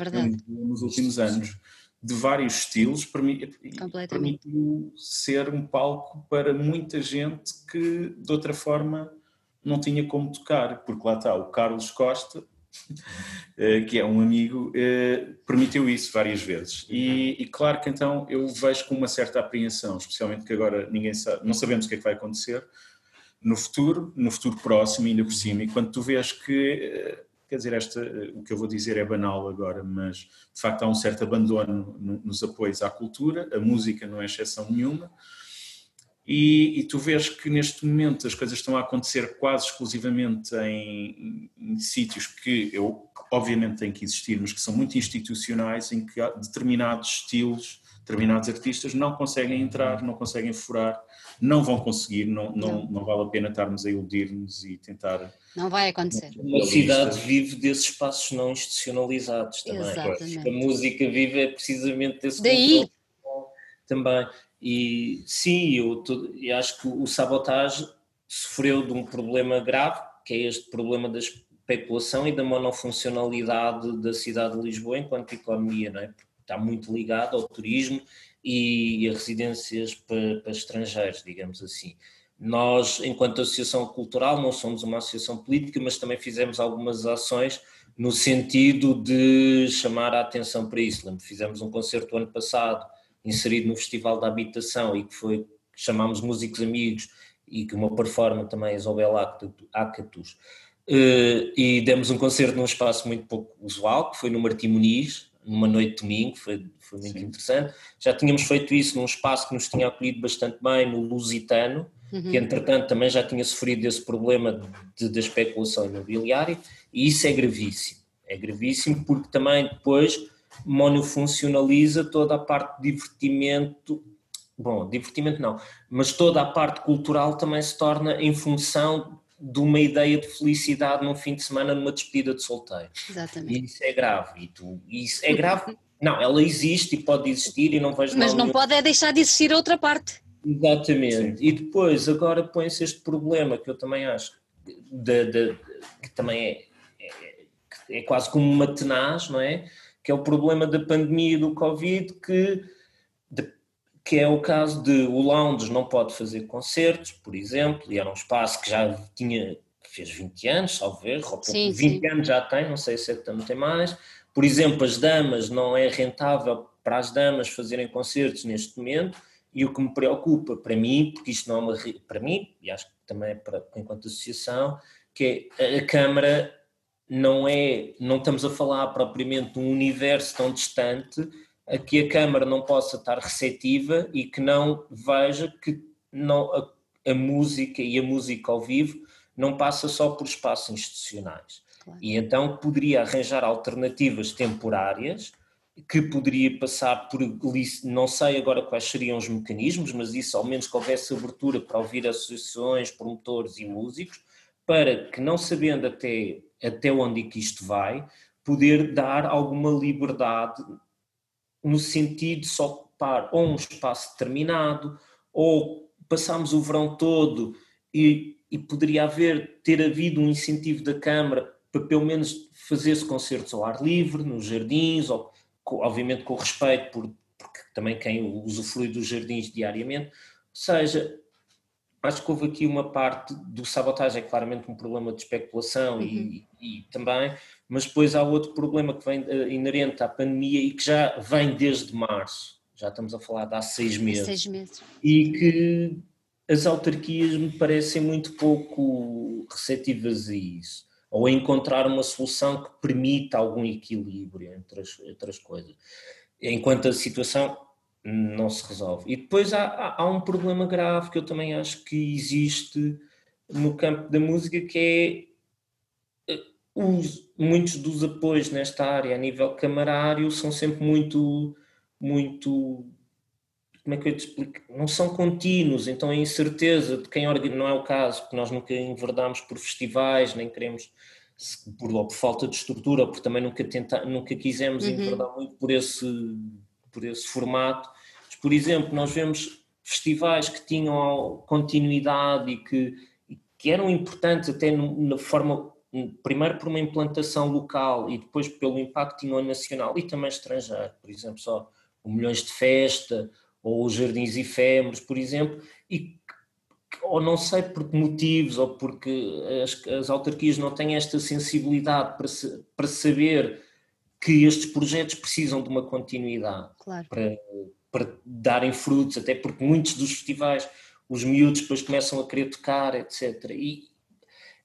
nos últimos anos de vários estilos permitiu ser um palco para muita gente que de outra forma não tinha como tocar, porque lá está o Carlos Costa, eh, que é um amigo, eh, permitiu isso várias vezes. E, e, claro que então eu vejo com uma certa apreensão, especialmente que agora ninguém sabe, não sabemos o que é que vai acontecer no futuro, no futuro próximo, ainda por cima, e quando tu vês que eh, quer dizer, esta, o que eu vou dizer é banal agora, mas de facto há um certo abandono nos apoios à cultura, a música não é exceção nenhuma, e, e tu vês que neste momento as coisas estão a acontecer quase exclusivamente em, em, em sítios que eu obviamente têm que existir, mas que são muito institucionais, em que determinados estilos, determinados artistas não conseguem entrar, não conseguem furar não vão conseguir, não, não, não. não vale a pena estarmos a iludir-nos e tentar. Não vai acontecer. A cidade vive desses espaços não institucionalizados também. Exatamente. A música vive é precisamente desse Daí. também. E sim, eu, tô, eu acho que o sabotagem sofreu de um problema grave, que é este problema da especulação e da monofuncionalidade da cidade de Lisboa enquanto economia, não é? Porque está muito ligado ao turismo e a residências para, para estrangeiros, digamos assim. Nós, enquanto associação cultural, não somos uma associação política, mas também fizemos algumas ações no sentido de chamar a atenção para isso. Fizemos um concerto ano passado, inserido no Festival da Habitação, e que foi, chamámos Músicos Amigos, e que uma performance também, Isabel Acatus. Eh, e demos um concerto num espaço muito pouco usual, que foi no Martim Muniz, numa noite de domingo, foi, foi muito Sim. interessante. Já tínhamos feito isso num espaço que nos tinha acolhido bastante bem, no Lusitano, uhum. que entretanto também já tinha sofrido esse problema de, de especulação imobiliária, e isso é gravíssimo. É gravíssimo porque também depois monofuncionaliza toda a parte de divertimento, bom, divertimento não, mas toda a parte cultural também se torna em função de uma ideia de felicidade num fim de semana numa despedida de solteiro. Exatamente. E isso é grave. E tu, isso é grave. Não, ela existe e pode existir e não vejo Mas não pode é deixar de existir a outra parte. Exatamente. Sim. E depois, agora põe-se este problema que eu também acho de, de, que também é, é, é, quase como uma tenaz, não é? Que é o problema da pandemia do Covid, que, de, que é o caso de o Lounge não pode fazer concertos, por exemplo, e era um espaço que já tinha, fez 20 anos, salvo ver, sim, 20 sim. anos já tem, não sei se é que também tem mais. Por exemplo, as damas, não é rentável para as damas fazerem concertos neste momento e o que me preocupa para mim, porque isto não é uma. para mim, e acho que também é para, enquanto associação, que é a Câmara não é. não estamos a falar propriamente de um universo tão distante a que a Câmara não possa estar receptiva e que não veja que não, a, a música e a música ao vivo não passa só por espaços institucionais. Claro. E então poderia arranjar alternativas temporárias que poderia passar por, não sei agora quais seriam os mecanismos, mas isso ao menos que houvesse abertura para ouvir associações, promotores e músicos, para que não sabendo até, até onde é que isto vai, poder dar alguma liberdade no sentido de só ocupar ou um espaço determinado, ou passamos o verão todo e, e poderia haver, ter havido um incentivo da Câmara para pelo menos fazer-se concertos ao ar livre, nos jardins, ou obviamente com respeito, por, porque também quem usufrui dos jardins diariamente, ou seja, acho que houve aqui uma parte do sabotagem, é claramente um problema de especulação uhum. e, e, também, mas depois há outro problema que vem uh, inerente à pandemia e que já vem desde março, já estamos a falar de há seis meses, seis meses. e que as autarquias me parecem muito pouco receptivas a isso ou a encontrar uma solução que permita algum equilíbrio entre as, entre as coisas. Enquanto a situação não se resolve. E depois há, há, há, um problema grave que eu também acho que existe no campo da música, que é eh, os, muitos dos apoios nesta área a nível camarário são sempre muito, muito como é que eu te explico? Não são contínuos, então a incerteza de quem organiza, não é o caso, porque nós nunca enverdamos por festivais, nem queremos, por, ou por falta de estrutura, ou porque também nunca, tenta, nunca quisemos uhum. enverdar muito por esse, por esse formato. Por exemplo, nós vemos festivais que tinham continuidade e que, que eram importantes até na forma, primeiro por uma implantação local e depois pelo impacto que tinham nacional e também estrangeiro, por exemplo, só o Milhões de Festa, ou os jardins efêmeros, por exemplo, e ou não sei por que motivos, ou porque as, as autarquias não têm esta sensibilidade para, se, para saber que estes projetos precisam de uma continuidade claro. para, para darem frutos, até porque muitos dos festivais, os miúdos depois começam a querer tocar, etc. E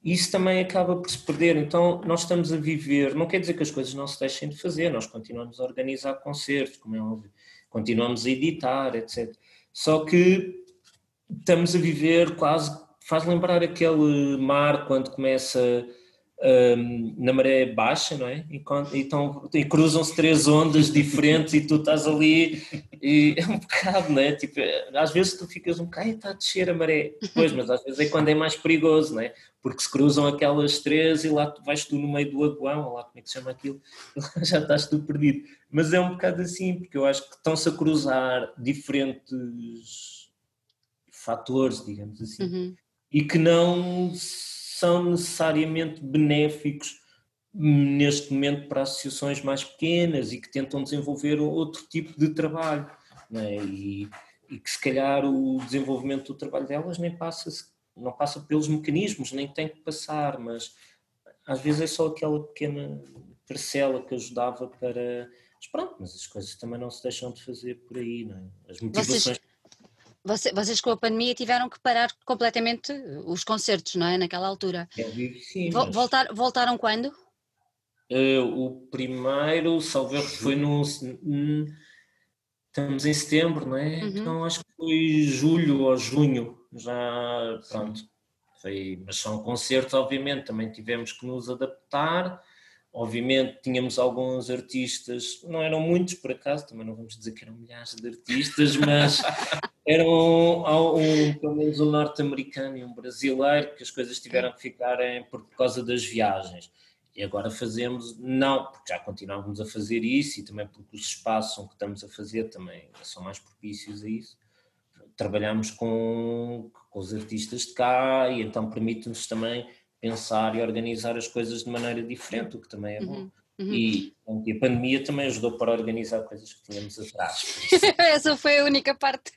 isso também acaba por se perder. Então, nós estamos a viver, não quer dizer que as coisas não se deixem de fazer, nós continuamos a organizar concertos, como é óbvio, continuamos a editar, etc. Só que estamos a viver quase, faz lembrar aquele mar quando começa um, na maré baixa, não é? E, então, e cruzam-se três ondas diferentes e tu estás ali e é um bocado, não é? Tipo, às vezes tu ficas um bocado, está a descer a maré. Pois, mas às vezes é quando é mais perigoso, não é? Porque se cruzam aquelas três e lá tu vais tu no meio do aguão, ou lá como é que se chama aquilo, já estás tu perdido. Mas é um bocado assim, porque eu acho que estão-se a cruzar diferentes fatores, digamos assim. Uhum. e que não são necessariamente benéficos neste momento para associações mais pequenas e que tentam desenvolver outro tipo de trabalho. É? E, e, que se calhar o desenvolvimento do trabalho delas nem passa, não passa pelos mecanismos, nem tem que passar, mas às vezes é só aquela pequena parcela que ajudava para. Mas pronto, mas as coisas também não se deixam de fazer por aí, não é? As motivações. Vocês, vocês com a pandemia tiveram que parar completamente os concertos, não é? Naquela altura. É, sim, mas... Voltar, voltaram quando? Uh, o primeiro, salve foi no. Estamos em setembro, não é? Uhum. Então acho que foi julho ou junho, já pronto. Foi, mas são concertos, obviamente, também tivemos que nos adaptar. Obviamente tínhamos alguns artistas, não eram muitos por acaso, também não vamos dizer que eram milhares de artistas, mas eram um, pelo menos um norte-americano e um brasileiro que as coisas tiveram que ficar em, por causa das viagens. E agora fazemos, não, porque já continuávamos a fazer isso e também porque os espaços que estamos a fazer também são mais propícios a isso. Trabalhamos com, com os artistas de cá e então permite-nos também pensar e organizar as coisas de maneira diferente, o que também é bom. Uhum. Uhum. E, e, a pandemia também ajudou para organizar coisas que tínhamos atrás. Essa foi a única parte.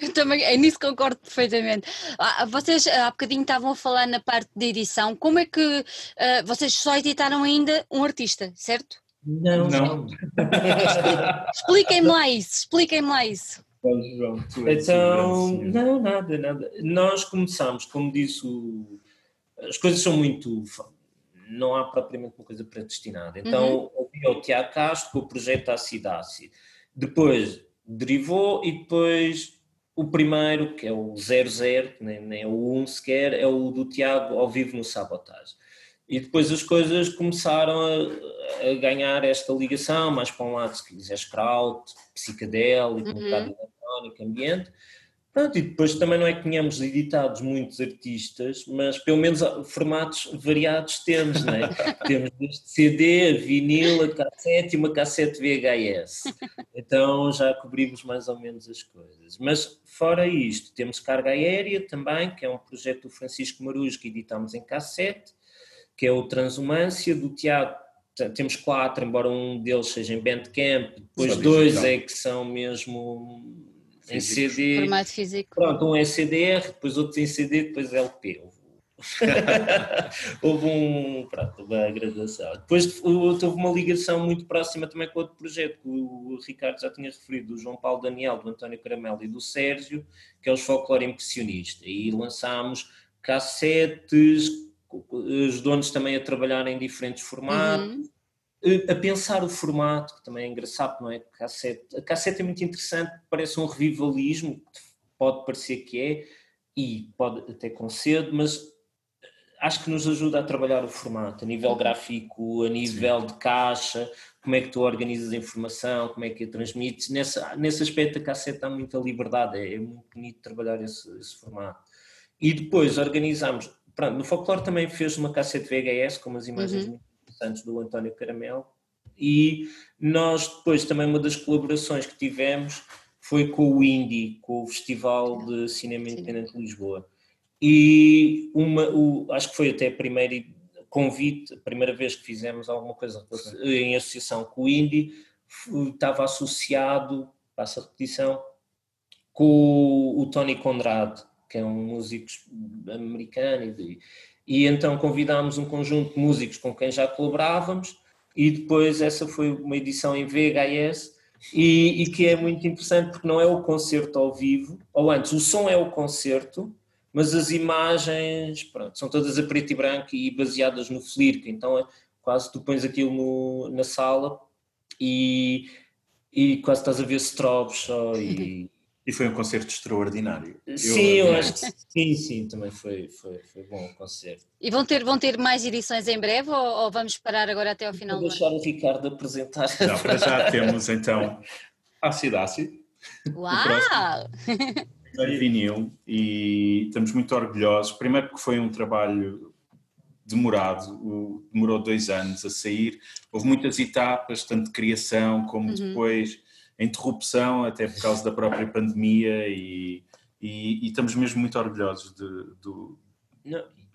Eu também, é nisso concordo perfeitamente. Ah, vocês há bocadinho estavam a falar na parte de edição. Como é que uh, vocês só editaram ainda um artista, certo? Não, não. expliquem-me lá isso, expliquem-me lá isso. Então, não, nada, nada. Nós começamos, como disse, o, as coisas são muito não há propriamente uma coisa predestinada. Então, uhum. havia o Tiago Castro com o projeto Acidácia. Depois derivou e depois o primeiro, que é o 00, nem, nem é o 1 sequer, é o do Tiago ao vivo no Sabotage. E depois as coisas começaram a, a, ganhar esta ligação, mais para um lado, se quiseres, kraut, psicadélico, uhum. um bocado eletrónico, ambiente, Pronto, e depois também não é que tenhamos editados muitos artistas, mas pelo menos formatos variados temos, não é? temos desde CD, a vinil, a cassete e uma cassete VHS. Então já cobrimos mais ou menos as coisas. Mas fora isto, temos Carga Aérea também, que é um projeto do Francisco Marujo que editamos em cassete, que é o Transumância, do Tiago temos quatro, embora um deles seja em Bandcamp, depois dois é que são mesmo em CD. Formato físico. Pronto, um é CDR, depois outro em CD, depois LP. houve um, pronto, uma graduação. Depois houve uma ligação muito próxima também com outro projeto que o Ricardo já tinha referido, do João Paulo Daniel, do António Caramelo e do Sérgio, que é os Folclore Impressionista. E lançámos cassetes, os donos também a trabalhar em diferentes formatos. Uhum a pensar o formato, que também é engraçado, não é? A cassete, a cassete é muito interessante, parece um revivalismo, pode parecer que é, e pode até conceder, mas acho que nos ajuda a trabalhar o formato, a nível gráfico, a nível Sim. de caixa, como é que tu organizas a informação, como é que a transmites. Nesse, nesse aspecto a cassete dá muita liberdade, é, é muito bonito trabalhar esse, esse formato. E depois organizamos, pronto, no folclore também fez uma cassete VHS com umas imagens uhum. muito interessantes do António Caramelo. E nós depois também uma das colaborações que tivemos foi com o Indie, com o Festival de Cinema Independente de Lisboa. E uma, o, acho que foi até a primeira convite, a primeira vez que fizemos alguma coisa em associação com o Indie, estava associado, passa a repetição, com o Tony Conrad, que é um músico americano e, e então convidámos um conjunto de músicos com quem já colaborávamos e depois essa foi uma edição em VHS e, e, que é muito interessante porque não é o concerto ao vivo, ou antes, o som é o concerto, mas as imagens pronto, são todas a preto e branco e baseadas no Flirk, então é, quase tu pões aquilo no, na sala e, e quase estás a ver strobes só e, E foi um concerto extraordinário. Sim, eu, eu acho que sim, sim, também foi, foi, foi bom o concerto. E vão ter, vão ter mais edições em breve ou, ou vamos parar agora até ao final Vou deixar o Ricardo apresentar. Não, para já temos então a Cidácia. Uau! Em vinil e estamos muito orgulhosos. Primeiro porque foi um trabalho demorado, demorou dois anos a sair. Houve muitas etapas, tanto de criação como uhum. depois interrupção, até por causa da própria pandemia e, e, e estamos mesmo muito orgulhosos de, do,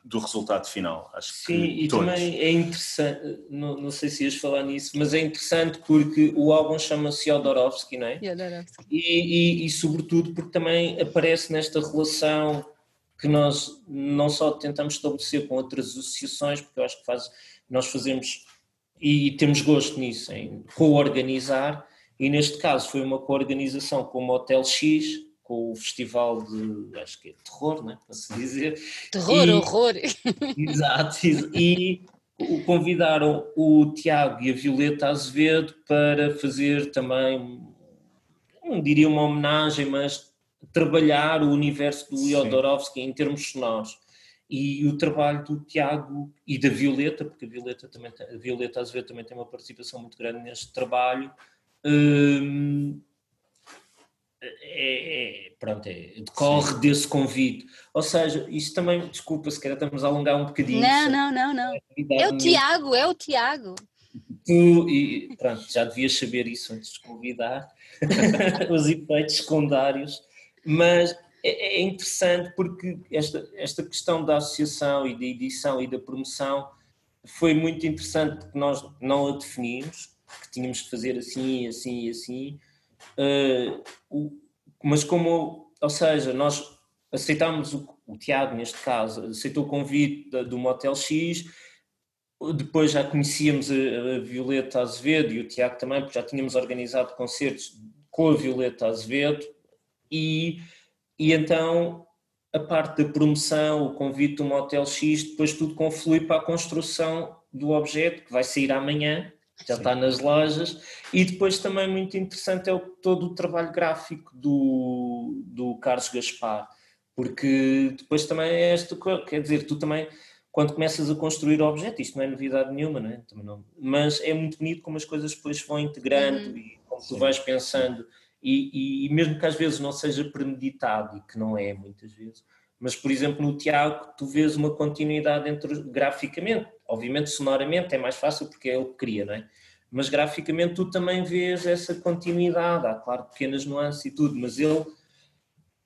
do resultado final. Acho Sim, e todos. também é interessante, não, não sei se ias falar nisso, mas é interessante porque o álbum chama-se Yodorovsky, não é? Yodorovsky. E, e, e, sobretudo porque também aparece nesta relação que nós não só tentamos estabelecer com outras associações, porque eu acho que faz, nós fazemos e temos gosto nisso, em co-organizar, e neste caso foi uma co-organização com o Hotel X, com o festival de, acho que é terror, né, para se dizer. Terror, e, horror. Exato, e convidaram o Tiago e a Violeta Azevedo para fazer também, não diria uma homenagem, mas trabalhar o universo do Jodorowsky em termos sonoros. E o trabalho do Tiago e da Violeta, porque a Violeta, também tem, a Violeta Azevedo também tem uma participação muito grande neste trabalho, hum, é, é, pronto, é, decorre Sim. desse convite. Ou seja, isto também, desculpa, se calhar estamos a alongar um bocadinho. Não, não, não, não. É o Tiago, é o Tiago. Tu, e pronto, já devias saber isso antes de convidar, os efeitos secundários, mas é, é, interessante porque esta, esta questão da associação e da edição e da promoção foi muito interessante porque nós não a definimos, que tínhamos que fazer assim, assim e assim, Uh, o, mas como, ou seja, nós aceitámos o, o, Tiago, neste caso, aceitou o convite do Motel X, depois já conhecíamos a, a, Violeta Azevedo e o Tiago também, porque já tínhamos organizado concertos com a Violeta Azevedo. E, e então a parte da promoção, o convite do Motel X, depois tudo conflui para a construção do objeto que vai sair amanhã já Sim. está nas lojas. E depois também muito interessante é o, todo o trabalho gráfico do, do Carlos Gaspar, porque depois também é esta quer dizer, tu também, quando começas a construir o objeto, isto não é novidade nenhuma, não é? Não, mas é muito bonito como as coisas depois vão integrando uhum. e como tu vais pensando. E, e, e, mesmo que às vezes não seja premeditado, e que não é muitas vezes, mas por exemplo no Tiago tu vês uma continuidade entre graficamente, obviamente sonoramente é mais fácil porque é ele que cria, não é? Mas graficamente tu também vês essa continuidade, há claro pequenas nuances e tudo, mas ele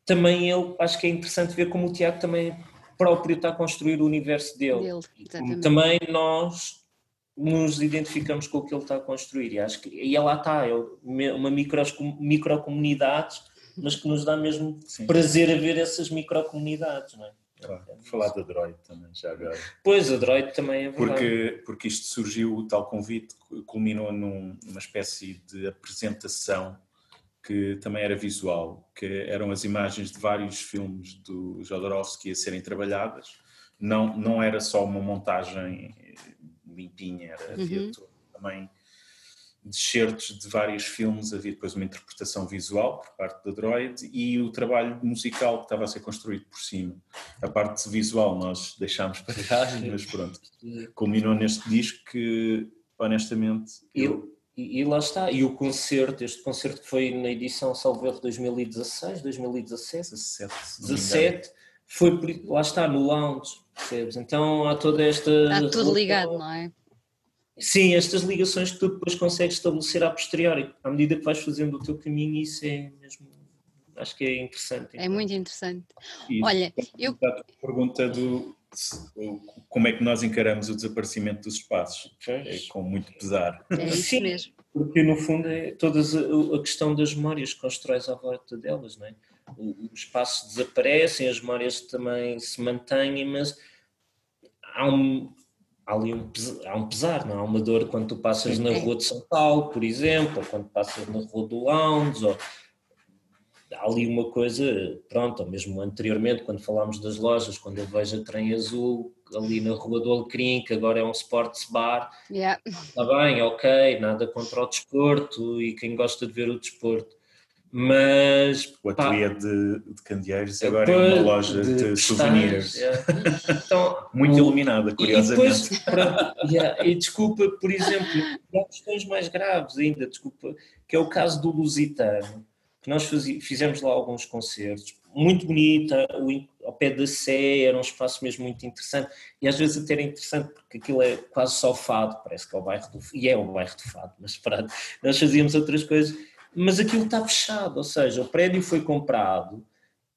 também ele, acho que é interessante ver como o Tiago também próprio está a construir o universo dele. dele também nós nos identificamos com o que ele está a construir e acho que e lá está, é uma micro, micro comunidade mas que nos dá mesmo Sim. prazer a ver essas microcomunidades, não é? Claro. Falar da Droid também, já agora. Pois, a Droid também é verdade. Porque, porque isto surgiu, o tal convite, culminou num, numa espécie de apresentação que também era visual, que eram as imagens de vários filmes do Jodorowsky a serem trabalhadas. Não, não era só uma montagem limpinha, era, havia uhum. também descertos de vários filmes, havia depois uma interpretação visual por parte da Droid e o trabalho musical que estava a ser construído por cima. A parte visual nós deixámos para trás, mas pronto, culminou neste disco que, honestamente... Eu... E, e, lá está, e o concerto, este concerto que foi na edição Salve 2016, 2017, 17, 17 foi, lá está, no lounge, percebes? Então há toda esta... Está tudo ligado, não é? Sim, estas ligações que tu depois consegues estabelecer a posteriori, à medida que vais fazendo o teu caminho, isso é mesmo. Acho que é interessante. É muito interessante. E, Olha, eu. A pergunta do como é que nós encaramos o desaparecimento dos espaços? É com muito pesar. É isso Sim, mesmo. Porque no fundo é toda a questão das memórias que constróis à volta delas, não é? Os espaços desaparecem, as memórias também se mantêm, mas há um, há ali um, há um pesar, não há uma dor quando tu passas na rua de São Paulo, por exemplo, ou quando passas na rua do Lounge, ou há ali uma coisa, pronto, ou mesmo anteriormente, quando falámos das lojas, quando eu vejo a trem azul ali na rua do Alecrim, que agora é um sports bar, yeah. está bem, ok, nada contra o desporto e quem gosta de ver o desporto, mas. O ateliê de, de candeeiros agora é uma loja de, de souvenirs. Yeah. Então, Muito o, iluminada, curiosamente. E, depois, yeah, e desculpa, por exemplo, há questões mais graves ainda, desculpa, que é o caso do Lusitano, que nós fizemos lá alguns concertos, muito bonita, ao pé da Sé, era um espaço mesmo muito interessante, e às vezes até era interessante porque aquilo é quase só fado, parece que é o bairro do e é o bairro do fado, mas pronto, nós fazíamos outras coisas mas aquilo está fechado, ou seja, o prédio foi comprado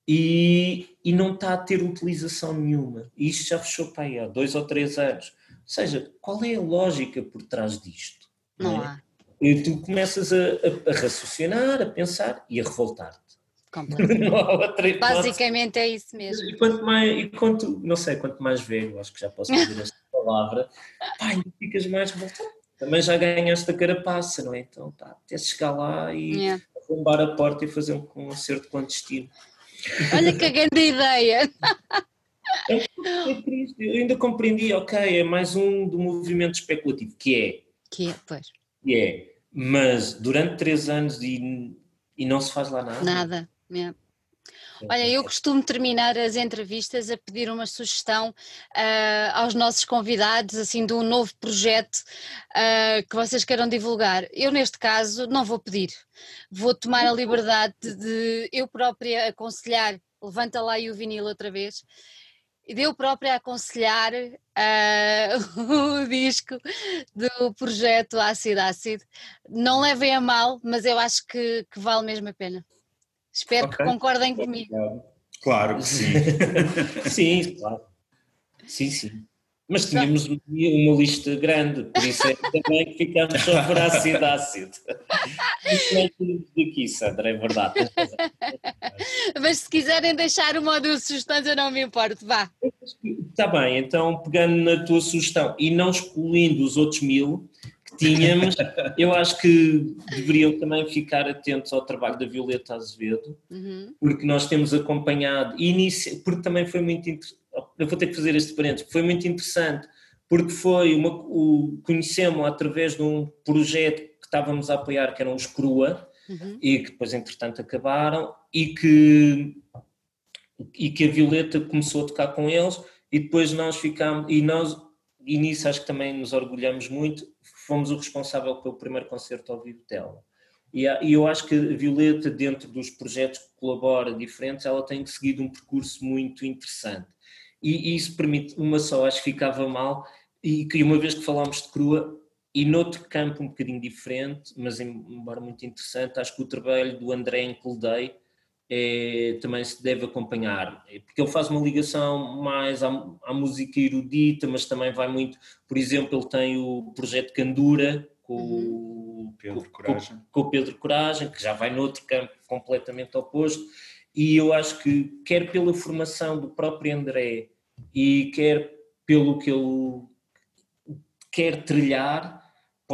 e, e não está a ter utilização nenhuma. E isto já fechou para aí há dois ou três anos. Ou seja, qual é a lógica por trás disto? Não, é? há. E tu começas a, a, a, raciocinar, a pensar e a revoltar-te. Basicamente é isso mesmo. E quanto mais, e quanto, não sei, quanto mais velho, acho que já posso dizer esta palavra, pá, ainda ficas mais revoltado. Também já ganhaste a carapaça, não é? Então, pá, até chegar lá e yeah. arrombar a porta e fazer um concerto clandestino. Olha que grande ideia! É, é triste. Eu ainda compreendi, ok, é mais um do movimento especulativo, que é. Que é, pois. Que é, mas durante três anos e, e não se faz lá nada. Nada, yeah. Olha, eu costumo terminar as entrevistas a pedir uma sugestão uh, aos nossos convidados, assim, de um novo projeto uh, que vocês queiram divulgar. Eu, neste caso, não vou pedir. Vou tomar a liberdade de, eu própria aconselhar, levanta lá e o vinil outra vez, e de eu própria aconselhar uh, o disco do projeto Ácido Ácido. Não levem a mal, mas eu acho que, que vale mesmo a pena. Espero okay. que concordem comigo. Claro que sim. sim, claro. Sim, sim. Mas tínhamos uma lista grande, por isso é também que ficamos só por ácido ácido. Isso não é tudo daqui, Sandra, é verdade. Mas se quiserem deixar uma ou duas sugestões, eu não me importo, vá. Está bem, então pegando na tua sugestão e não excluindo os outros mil, tínhamos. Eu acho que deveriam também ficar atentos ao trabalho da Violeta Azevedo, uhum. porque nós temos acompanhado, inicia, porque também foi muito interessante, eu vou ter que fazer este parênteses, foi muito interessante, porque foi uma, o, conhecemos através de um projeto que estávamos a apoiar, que eram os Crua, uhum. e que depois entretanto acabaram, e que, e que a Violeta começou a tocar com eles, e depois nós ficámos, e nós, e nisso acho que também nos orgulhamos muito, fomos o responsável pelo primeiro concerto ao vivo dela. E, e eu acho que a Violeta, dentro dos projetos que colabora diferentes, ela tem seguido um percurso muito interessante. E, e isso permite, uma só, acho que ficava mal, e que uma vez que falámos de crua, e noutro campo um bocadinho diferente, mas embora muito interessante, acho que o trabalho do André Encoldei é, também se deve acompanhar, é, porque ele faz uma ligação mais à, à, música erudita, mas também vai muito, por exemplo, ele tem o projeto Candura com, uhum. Pedro com, com, com, o Pedro Coragem, que já vai noutro campo completamente oposto, e eu acho que quer pela formação do próprio André e quer pelo que ele quer trilhar,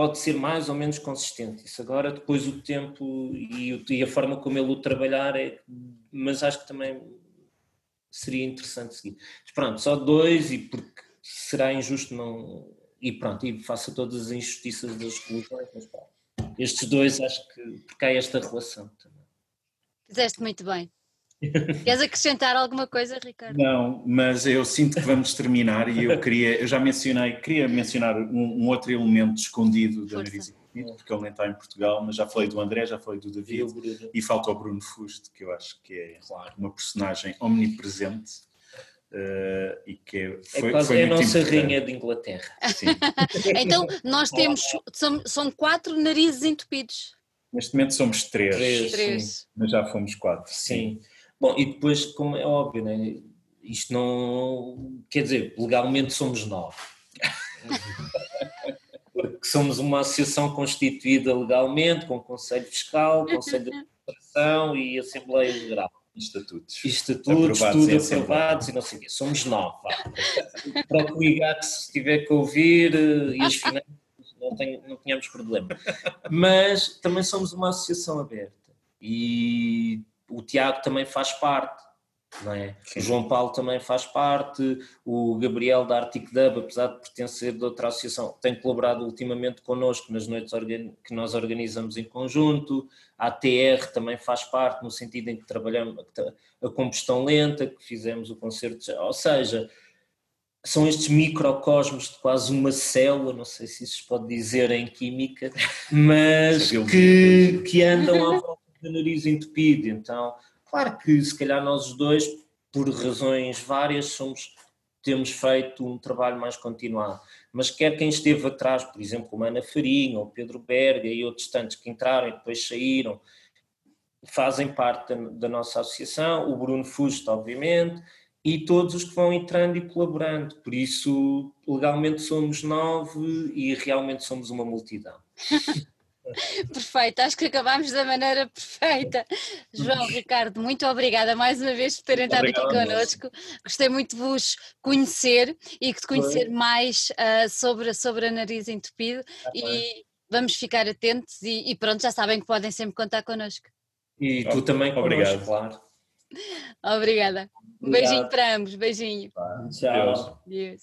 pode ser mais ou menos consistente. Isso agora, depois o tempo e, e a forma como ele o trabalhar, é, mas acho que também seria interessante seguir. Mas pronto, só dois e porque será injusto não. E pronto, e faça todas as injustiças das exclusões, mas pronto. Estes dois acho que porque há esta relação também. Fizeste muito bem. Queres acrescentar alguma coisa, Ricardo? Não, mas eu sinto que vamos terminar e eu queria, eu já mencionei, queria mencionar um, um outro elemento escondido da Marisa porque ele nem está em Portugal, mas já falei do André, já falei do David e falta o Bruno Fuste, que eu acho que é claro. uma personagem omnipresente. Uh, e que é, foi, é quase foi é a nossa rainha de Inglaterra. então, nós temos, são, são quatro narizes entupidos. Neste momento somos três, três. três. mas já fomos quatro. Sim. sim. Bom, e depois, como é óbvio, né? isto não. Quer dizer, legalmente somos nove. Porque somos uma associação constituída legalmente, com Conselho Fiscal, Conselho de Administração e Assembleia Geral. Estatutos. Estatutos, aprovados tudo aprovados e não sei o quê. Somos nove. Para o que se tiver que ouvir eh, e as finanças, não, tenho, não tínhamos problema. Mas também somos uma associação aberta. E o Tiago também faz parte, não é? O João Paulo também faz parte, o Gabriel da Arctic Dub, apesar de pertencer de outra associação, tem colaborado ultimamente connosco nas noites que nós organizamos em conjunto, a ATR também faz parte, no sentido em que trabalhamos a combustão lenta, que fizemos o concerto, ou seja, são estes microcosmos de quase uma célula, não sei se isso se pode dizer em química, mas que, que andam à volta de nariz entupido. Então, claro que se calhar nós os dois, por razões várias, somos, temos feito um trabalho mais continuado. Mas quer quem esteve atrás, por exemplo, como Ana Farinha, ou Pedro Berga e outros tantos que entraram e depois saíram, fazem parte da, da nossa associação, o Bruno Fusto, obviamente, e todos os que vão entrando e colaborando. Por isso, legalmente somos nove e realmente somos uma multidão. Perfeito, acho que acabámos da maneira perfeita. João, Ricardo, muito obrigada mais uma vez por terem estado aqui connosco. Gostei muito de vos conhecer e de conhecer Foi. mais uh, sobre, sobre a nariz entupido ah, e vamos ficar atentos e, e, pronto, já sabem que podem sempre contar connosco. E tu também, obrigado, claro. Obrigada. Um beijinho para ambos, beijinho. Tchau. Deus.